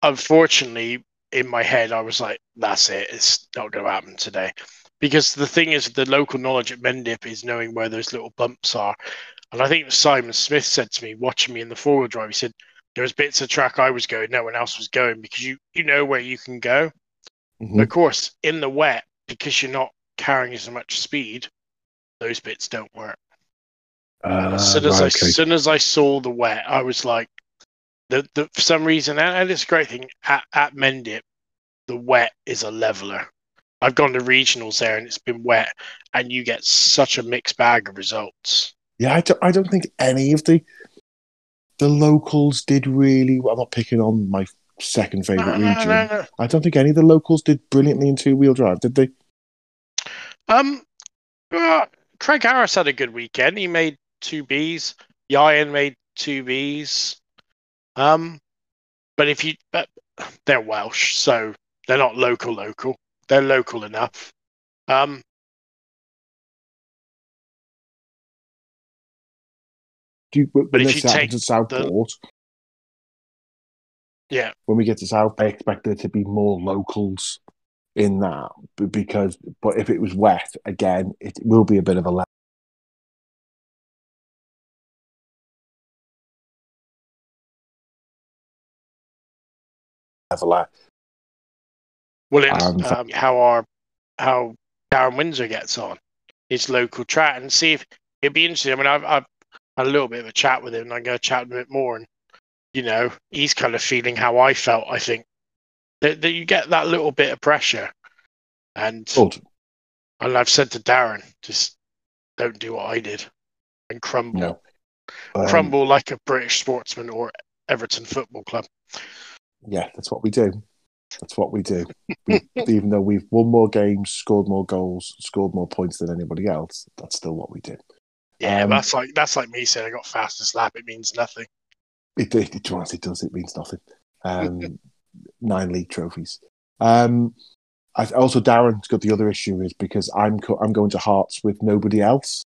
Unfortunately, in my head, I was like, "That's it. It's not going to happen today." Because the thing is, the local knowledge at Mendip is knowing where those little bumps are. And I think Simon Smith said to me, watching me in the forward drive, he said, "There was bits of track I was going, no one else was going because you you know where you can go." Mhm. Of course, in the wet, because you're not carrying as much speed, those bits don't work. And as soon as I, Ah, okay. soon as I saw the wet, I was like, the, the for some reason, and, and it's a great thing at, at Mendip, the wet is a leveler. I've gone to regionals there and it's been wet, and you get such a mixed bag of results. Yeah, I don't, I don't think any of the the locals did really. well. I'm not picking on my second favorite region. no, no. I don't think any of the locals did brilliantly in two wheel drive, did they? Um, uh, Craig Harris had a good weekend. He made two Bs. Ryan made two Bs. Um, but if you, but they're Welsh, so they're not local. Local. They're local enough. Um, Do you, But if you take at Southport, yeah, when we get to South, I expect there to be more locals in that because. But if it was wet again, it will be a bit of a. le- Leveler. well, it's Um, how our how Darren Windsor gets on his local track and see if it'd be interesting. I mean, I've, I've had a little bit of a chat with him, and I'm going to chat a bit more. And you know, he's kind of feeling how I felt. I think that, that you get that little bit of pressure, and and I've said to Darren, just don't do what I did and crumble, No. Um, crumble like a British sportsman or Everton Football Club. Yeah, that's what we do. That's what we do. We, even though we've won more games, scored more goals, scored more points than anybody else, that's still what we do. Yeah, Um, that's like that's like me saying I got fastest lap. It means nothing. It, it, it, to us, it does. It means nothing. Um, nine league trophies. Um, I, also, Darren's got the other issue is because I'm co- I'm going to Hearts with nobody else.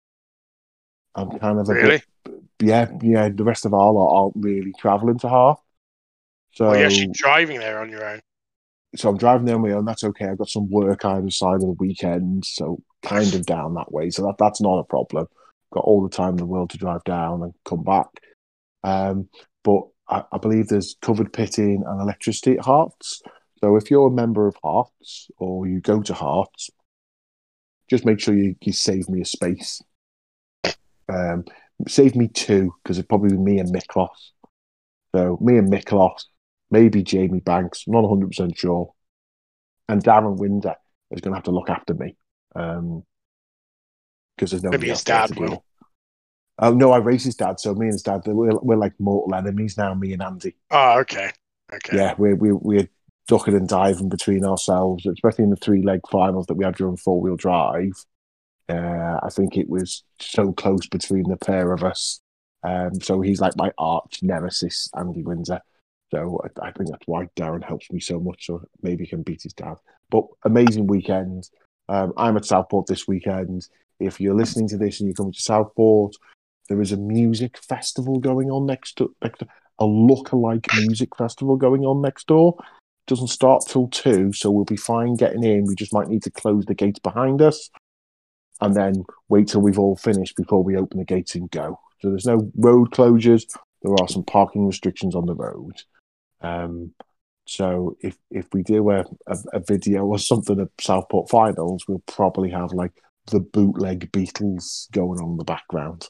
I'm kind of a Really? bit, yeah, yeah. The rest of our lot aren't really travelling to Heart, So oh, you're actually driving there on your own. so I'm driving there on my own. That's okay. I've got some work either side of the weekend, so kind of down that way. So that that's not a problem. Got all the time in the world to drive down and come back. Um, but I, I believe there's covered pitting and electricity at Hearts. So if you're a member of Hearts or you go to Hearts, just make sure you, you save me a space. Um, save me two because it'd probably be me and Miklos. So me and Miklos, maybe Jamie Banks, not 100% sure. And Darren Windsor is going to have to look after me because there's nobody Maybe his else dad will. Oh no, I race his dad. So me and his dad, we're, we're like mortal enemies now. Me and Andy. Oh, okay. Okay. Yeah, we're we're, we're ducking and diving between ourselves, especially in the three leg finals that we had during four wheel drive. Uh, I think it was so close between the pair of us. Um, so he's like my arch nemesis, Andy Windsor. So I, I think that's why Darren helps me so much. So maybe he can beat his dad. But amazing weekend. Um, I'm at Southport this weekend. If you're listening to this and you're coming to Southport, there is a music festival going on next to next a look-alike music festival going on next door. It doesn't start till two, so we'll be fine getting in. We just might need to close the gates behind us, and then wait till we've all finished before we open the gates and go. So there's no road closures. There are some parking restrictions on the road. Um, so if if we do a, a, a video or something at Southport finals, we'll probably have like the bootleg Beatles going on in the background.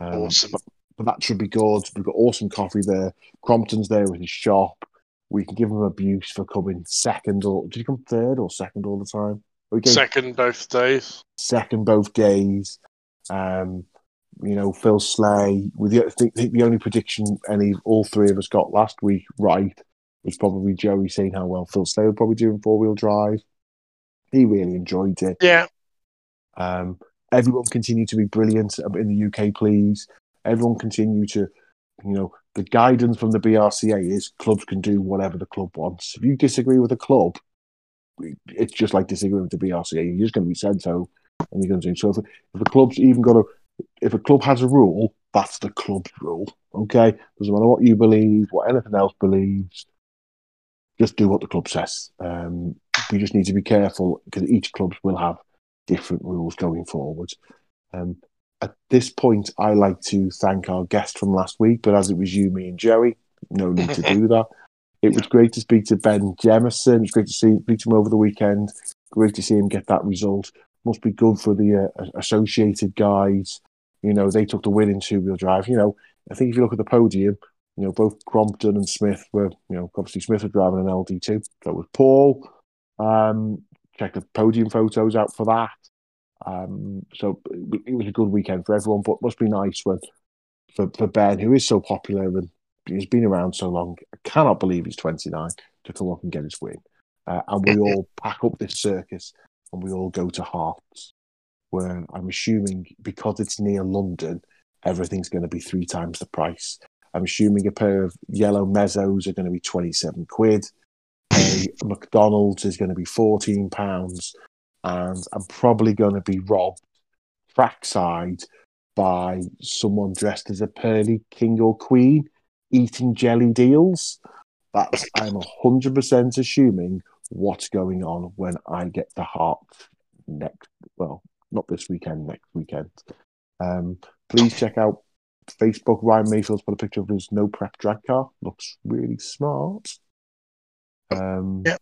Um, Awesome. But, but that should be good. We've got awesome coffee there. Crompton's there with his shop. We can give him abuse for coming second or did he come third or second all the time? Second both days. second both days. Um, you know, Phil Slay. With the, I think, think the only prediction any all three of us got last week right was probably Joey saying how well Phil Slay would probably do in four wheel drive. He really enjoyed it. Yeah. Um, everyone continue to be brilliant in the UK, please. Everyone continue to, you know, the guidance from the BRCA is clubs can do whatever the club wants. If you disagree with a club, it's just like disagreeing with the BRCA. You're just going to be said so, and you're going to do so. If, a club's even got a, if a club has a rule, that's the club's rule. Okay, doesn't matter what you believe, what anything else believes. Just do what the club says. Um, we just need to be careful because each club will have different rules going forward. Um, at this point, I like to thank our guest from last week, but as it was you, me, and Joey, no need to do that. It was great to speak to Ben Jemison. It was great to see speak him over the weekend. Great to see him get that result. Must be good for the uh, associated guys. You know, they took the win in two wheel drive. You know, I think if you look at the podium, you know, both Crompton and Smith were, you know, obviously Smith was driving an LD2. So was Paul. Um, check the podium photos out for that. Um, so it, was a good weekend for everyone, but must be nice for, for Ben, who is so popular and he's been around so long. I cannot believe he's 29 to come up and get his win. Uh, and we all pack up this circus and we all go to Hearts, where I'm assuming because it's near London, everything's going to be three times the price. I'm assuming a pair of yellow mezzos are going to be 27 quid. McDonald's is going to be 14 pounds. And I'm probably going to be robbed trackside by someone dressed as a pearly king or queen eating jelly deals. That's I'm hundred percent assuming what's going on when I get the heart next. Well, not this weekend, next weekend. Um, please check out Facebook. Ryan Mayfield's put a picture of his no prep drag car. Looks really smart. Um, Yep.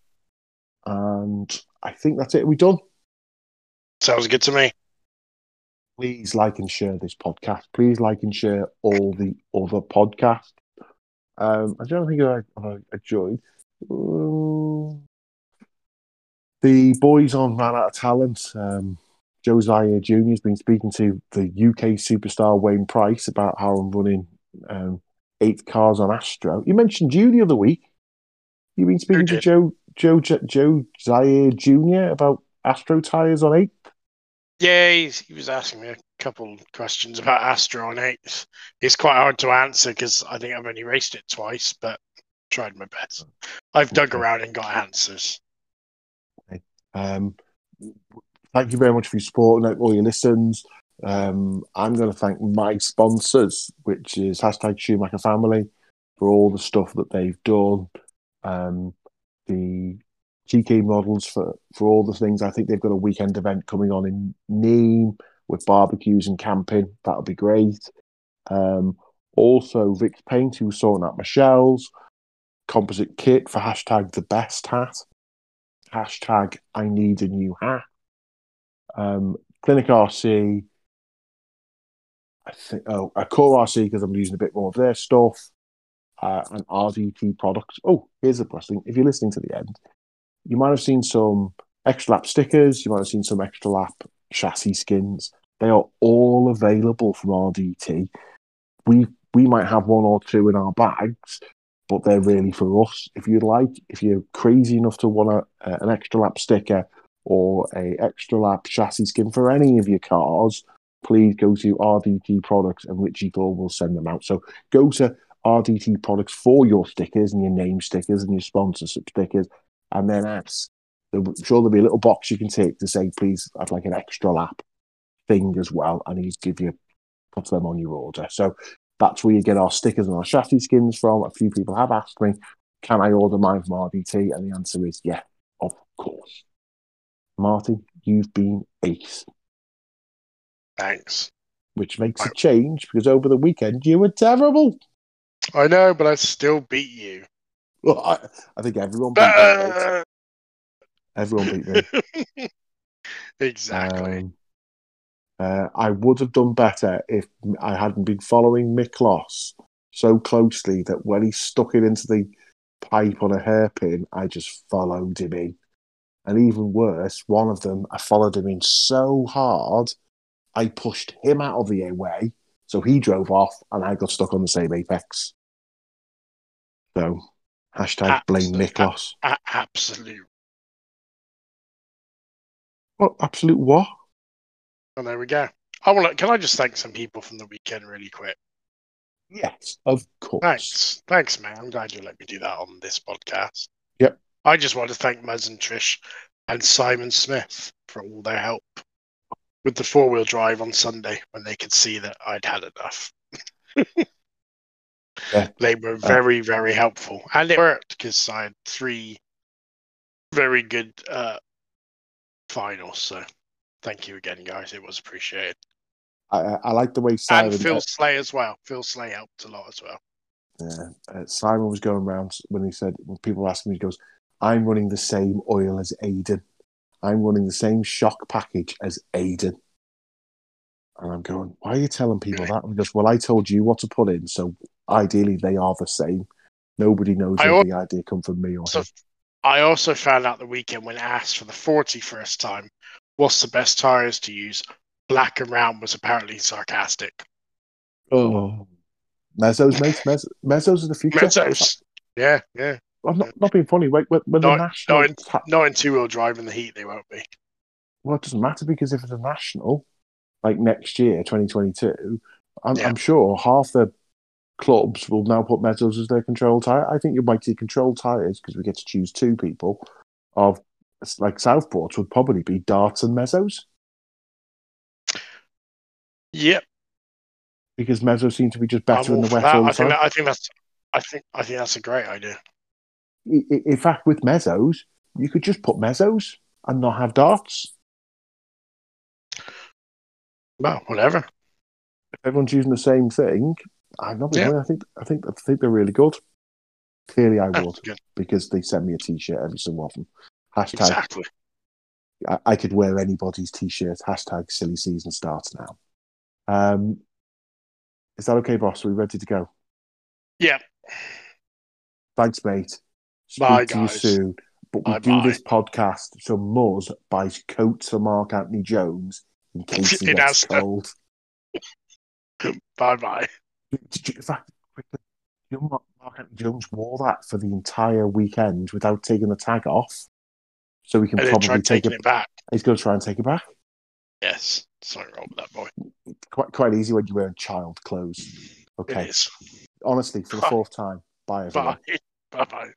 And I think that's it. Are we done? Sounds good to me. please like and share this podcast. Please like and share all the other podcasts. Um, I don't think I, I, I joined. Um, the boys on Ran Out of Talent. Um, Zaire Jr. has been speaking to the UK superstar Wayne Price about how I'm running um, eight cars on Astro. You mentioned you the other week. You've been speaking to? Joe Joe Joe Zaire Jr. about Astro tires on eight. Yeah, he's, he was asking me a couple questions about Astro on eight. It's quite hard to answer because I think I've only raced it twice, but tried my best. I've dug Okay. around and got answers. Um, thank you very much for your support and all your listens. Um, I'm going to thank my sponsors, which is hashtag Schumacher Family, for all the stuff that they've done. Um, the GK models for, for all the things. I think they've got a weekend event coming on in Nîmes with barbecues and camping. That'll be great. Um, also, Vic's Paint, who's sorting out Michelle's composite kit for hashtag the best hat. Hashtag I need a new hat. Um, Clinic RC. I think oh, a Core RC because I'm using a bit more of their stuff. Uh, and RDT products. Oh, here's the plus thing. If you're listening to the end, you might have seen some extra lap stickers. You might have seen some extra lap chassis skins. They are all available from RDT. We we might have one or two in our bags, but they're really for us. If you'd like, if you're crazy enough to want a, uh, an extra lap sticker or a extra lap chassis skin for any of your cars, please go to RDT products and Richie Thor will send them out. So go to RDT products for your stickers and your name stickers and your sponsorship stickers, and then ask. I'm sure there'll be a little box you can take to say, please, I'd like an extra lap thing as well, and he's give you put them on your order. So that's where you get our stickers and our chassis skins from. A few people have asked me, can I order mine from RDT? And the answer is yeah, of course. Martin, you've been ace. Thanks. Which makes a change because over the weekend you were terrible. I know, but I still beat you. Well, I, I think everyone beat me. Everyone beat me. exactly. Um, uh, I would have done better if I hadn't been following Miklos so closely that when he stuck it into the pipe on a hairpin, I just followed him in. And even worse, one of them, I followed him in so hard, I pushed him out of the way. So he drove off and I got stuck on the same apex. So, hashtag blame Miklos. A- absolute. What? Absolute what? And there we go. I want to, can I just thank some people from the weekend really quick? Yes, of course. Thanks. Thanks, man. I'm glad you let me do that on this podcast. Yep. I just want to thank Muzz and Trish and Simon Smith for all their help with the four wheel drive on Sunday when they could see that I'd had enough. yeah. They were very, very helpful. And it worked because I had three very good uh, finals. So thank you again, guys. It was appreciated. I, I like the way Simon and Phil Slay as well. Phil Slay helped a lot as well. Yeah, uh, Simon was going around when he said when people were asking me, he goes, "I'm running the same oil as Aiden. I'm running the same shock package as Aiden." And I'm going, "Why are you telling people that?" And he goes, "Well, I told you what to put in, so ideally they are the same. Nobody knows I if al- the idea come from me or So him." I also found out the weekend when asked for the 40 first time, what's the best tires to use? Black and round was apparently sarcastic. Oh, Mezzos, mate. Mez- Mezzos are the future. Mezzos. Yeah, yeah. I'm not, not being funny. When, when, the Not, national, not, in, ta- not two wheel drive in the heat, they won't be. well, it doesn't matter because if it's a national, like next year, 2022, I'm, Yeah. I'm sure half the clubs will now put Mezzos as their control tire. I think you might see control tires because we get to choose two people. Of like Southports would probably be darts and Mezzos Yep. because Mezzos seem to be just better in the wet all the I think that, I think that's I think I think that's a great idea. In fact, with Mezzos, you could just put Mezzos and not have darts. Well, whatever. if everyone's using the same thing, I'm not Yeah. I think I think I think they're really good. Clearly, I would because they send me a T-shirt every so often. Hashtag Exactly. I, I could wear anybody's T-shirt. Hashtag silly season starts now. Um, is that okay, boss? Are we ready to go? Yeah. Thanks, mate. Speak Bye, to you soon. But we do Bye-bye. this podcast so Muzz buys coats for Mark Anthony Jones in case he gets cold. Bye bye. Did you, fact, you know, Mark Anthony Jones wore that for the entire weekend without taking the tag off, so we can And probably take it. it back. He's going to try and take it back. Yes. Something wrong with that boy. Quite quite easy when you're wearing child clothes. Okay, honestly, for the fourth time, bye everyone. Bye. Bye bye.